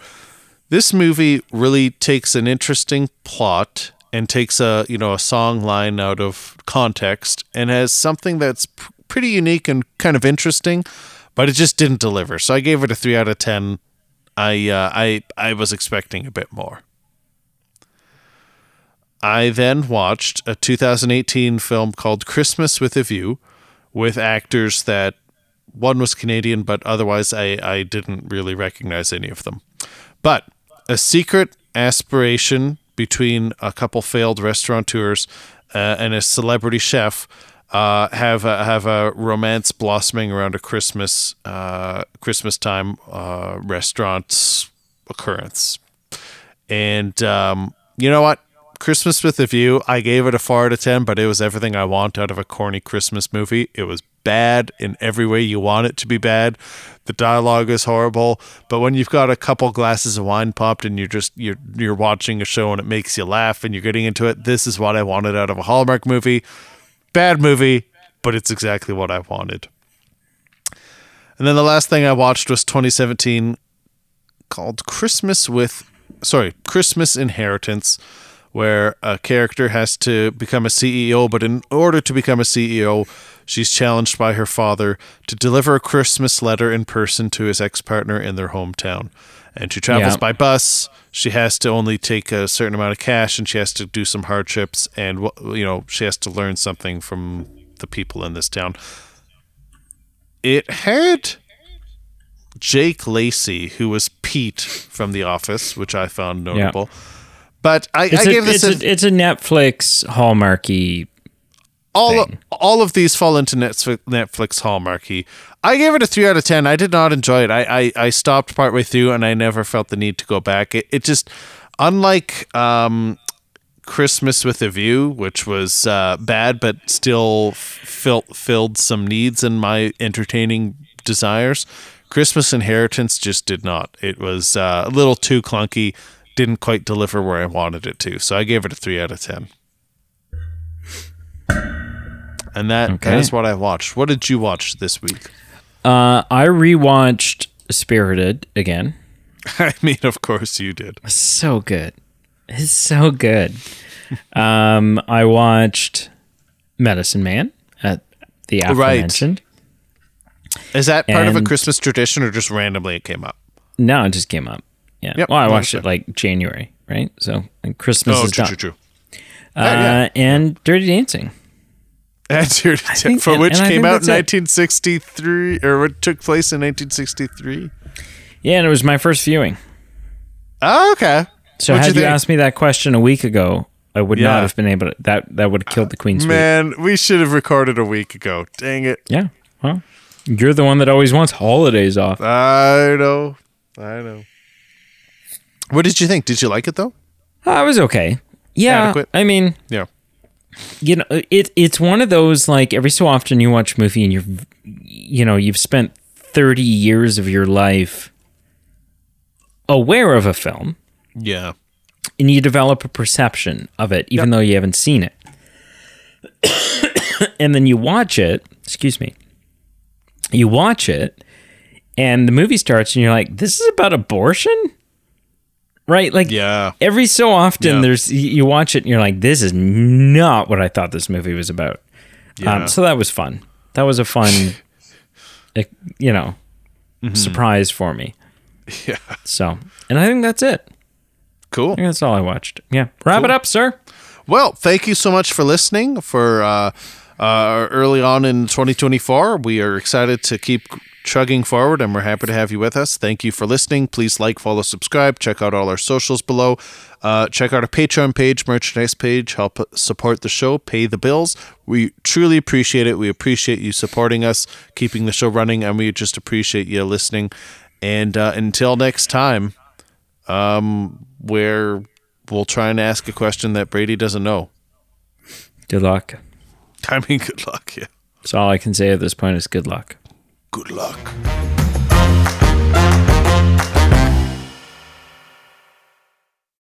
this movie really takes an interesting plot and takes a you know a song line out of context and has something that's pr- pretty unique and kind of interesting, but it just didn't deliver. So I gave it a three out of ten. I uh, I I was expecting a bit more. I then watched a 2018 film called Christmas with a View, with actors that one was Canadian, but otherwise I, I didn't really recognize any of them. But a secret aspiration between a couple failed restaurateurs uh, and a celebrity chef uh, have a, have a romance blossoming around a Christmas uh, Christmas time uh, restaurant occurrence. And um, you know what? Christmas with a View, I gave it a 4 out of 10, but it was everything I want out of a corny Christmas movie. It was bad in every way you want it to be bad. The dialogue is horrible, but when you've got a couple glasses of wine popped and you're just you're you're watching a show and it makes you laugh and you're getting into it, this is what I wanted out of a Hallmark movie. Bad movie, but it's exactly what I wanted. And then the last thing I watched was 2017 called Christmas with sorry, Christmas Inheritance, where a character has to become a CEO, but in order to become a CEO, she's challenged by her father to deliver a Christmas letter in person to his ex-partner in their hometown. And she travels Yeah. by bus. She has to only take a certain amount of cash and she has to do some hardships and you know, she has to learn something from the people in this town. It had Jake Lacy, who was Pete from The Office, which I found notable. But I, gave a, this it's, a, a, it's a Netflix Hallmarky. all thing. all of these fall into Netflix, Netflix Hallmarky. I gave it a three out of ten. I did not enjoy it. I, I, I stopped partway through and I never felt the need to go back. It, it just unlike um, Christmas with a View, which was uh, bad but still filled filled some needs in my entertaining desires. Christmas Inheritance just did not. It was uh, a little too clunky. Didn't quite deliver where I wanted it to. So I gave it a three out of ten. And that, Okay. that is what I watched. What did you watch this week? Uh, I rewatched Spirited again. (laughs) I mean, of course you did. So good. It's so good. (laughs) um, I watched Medicine Man at the Right. aforementioned. Is that part of a Christmas tradition or just randomly it came up? No, it just came up. Yeah. Yep, well, I watched it like January, right? So and Christmas Oh, is true, done. true, true. Uh, Yeah, And Dirty Dancing. And Dirty think- for and- which and came out in that's it. 1963, or what took place in 1963. Yeah, and it was my first viewing. Oh, okay. So What'd had you you, asked me that question a week ago, I would Yeah. not have been able to. That that would have killed the Queen's. Man, we should have recorded a week ago. Dang it. Yeah. Well, you're the one that always wants holidays off. I know. I know. What did you think? Did you like it though? Uh, I was okay. Yeah. Adequate. I mean, Yeah. you know, it it's one of those like every so often you watch a movie and you've you know you've spent thirty years of your life aware of a film Yeah. and you develop a perception of it even though you haven't seen it. (coughs) and then you watch it, excuse me. You watch it and the movie starts and you're like this is about abortion? Right? Like Yeah. every so often Yeah. there's you watch it and you're like this is not what I thought this movie was about. Yeah. Um, so that was fun. That was a fun (laughs) you know, surprise for me. Mm-hmm. (laughs) Yeah. So, and I think that's it. Cool. That's all I watched. Yeah. Wrap it up, sir. Well, thank you so much for listening. For uh, uh, early on in 2024, we are excited to keep chugging forward, and we're happy to have you with us. Thank you for listening. Please like, follow, subscribe. Check out all our socials below. Uh, check out our Patreon page, merchandise page. Help support the show, pay the bills. We truly appreciate it. We appreciate you supporting us, keeping the show running, and we just appreciate you listening. And uh, until next time, um, where we'll try and ask a question that Brady doesn't know. Good luck. I mean, good luck. Yeah. That's all I can say at this point is good luck. Good luck.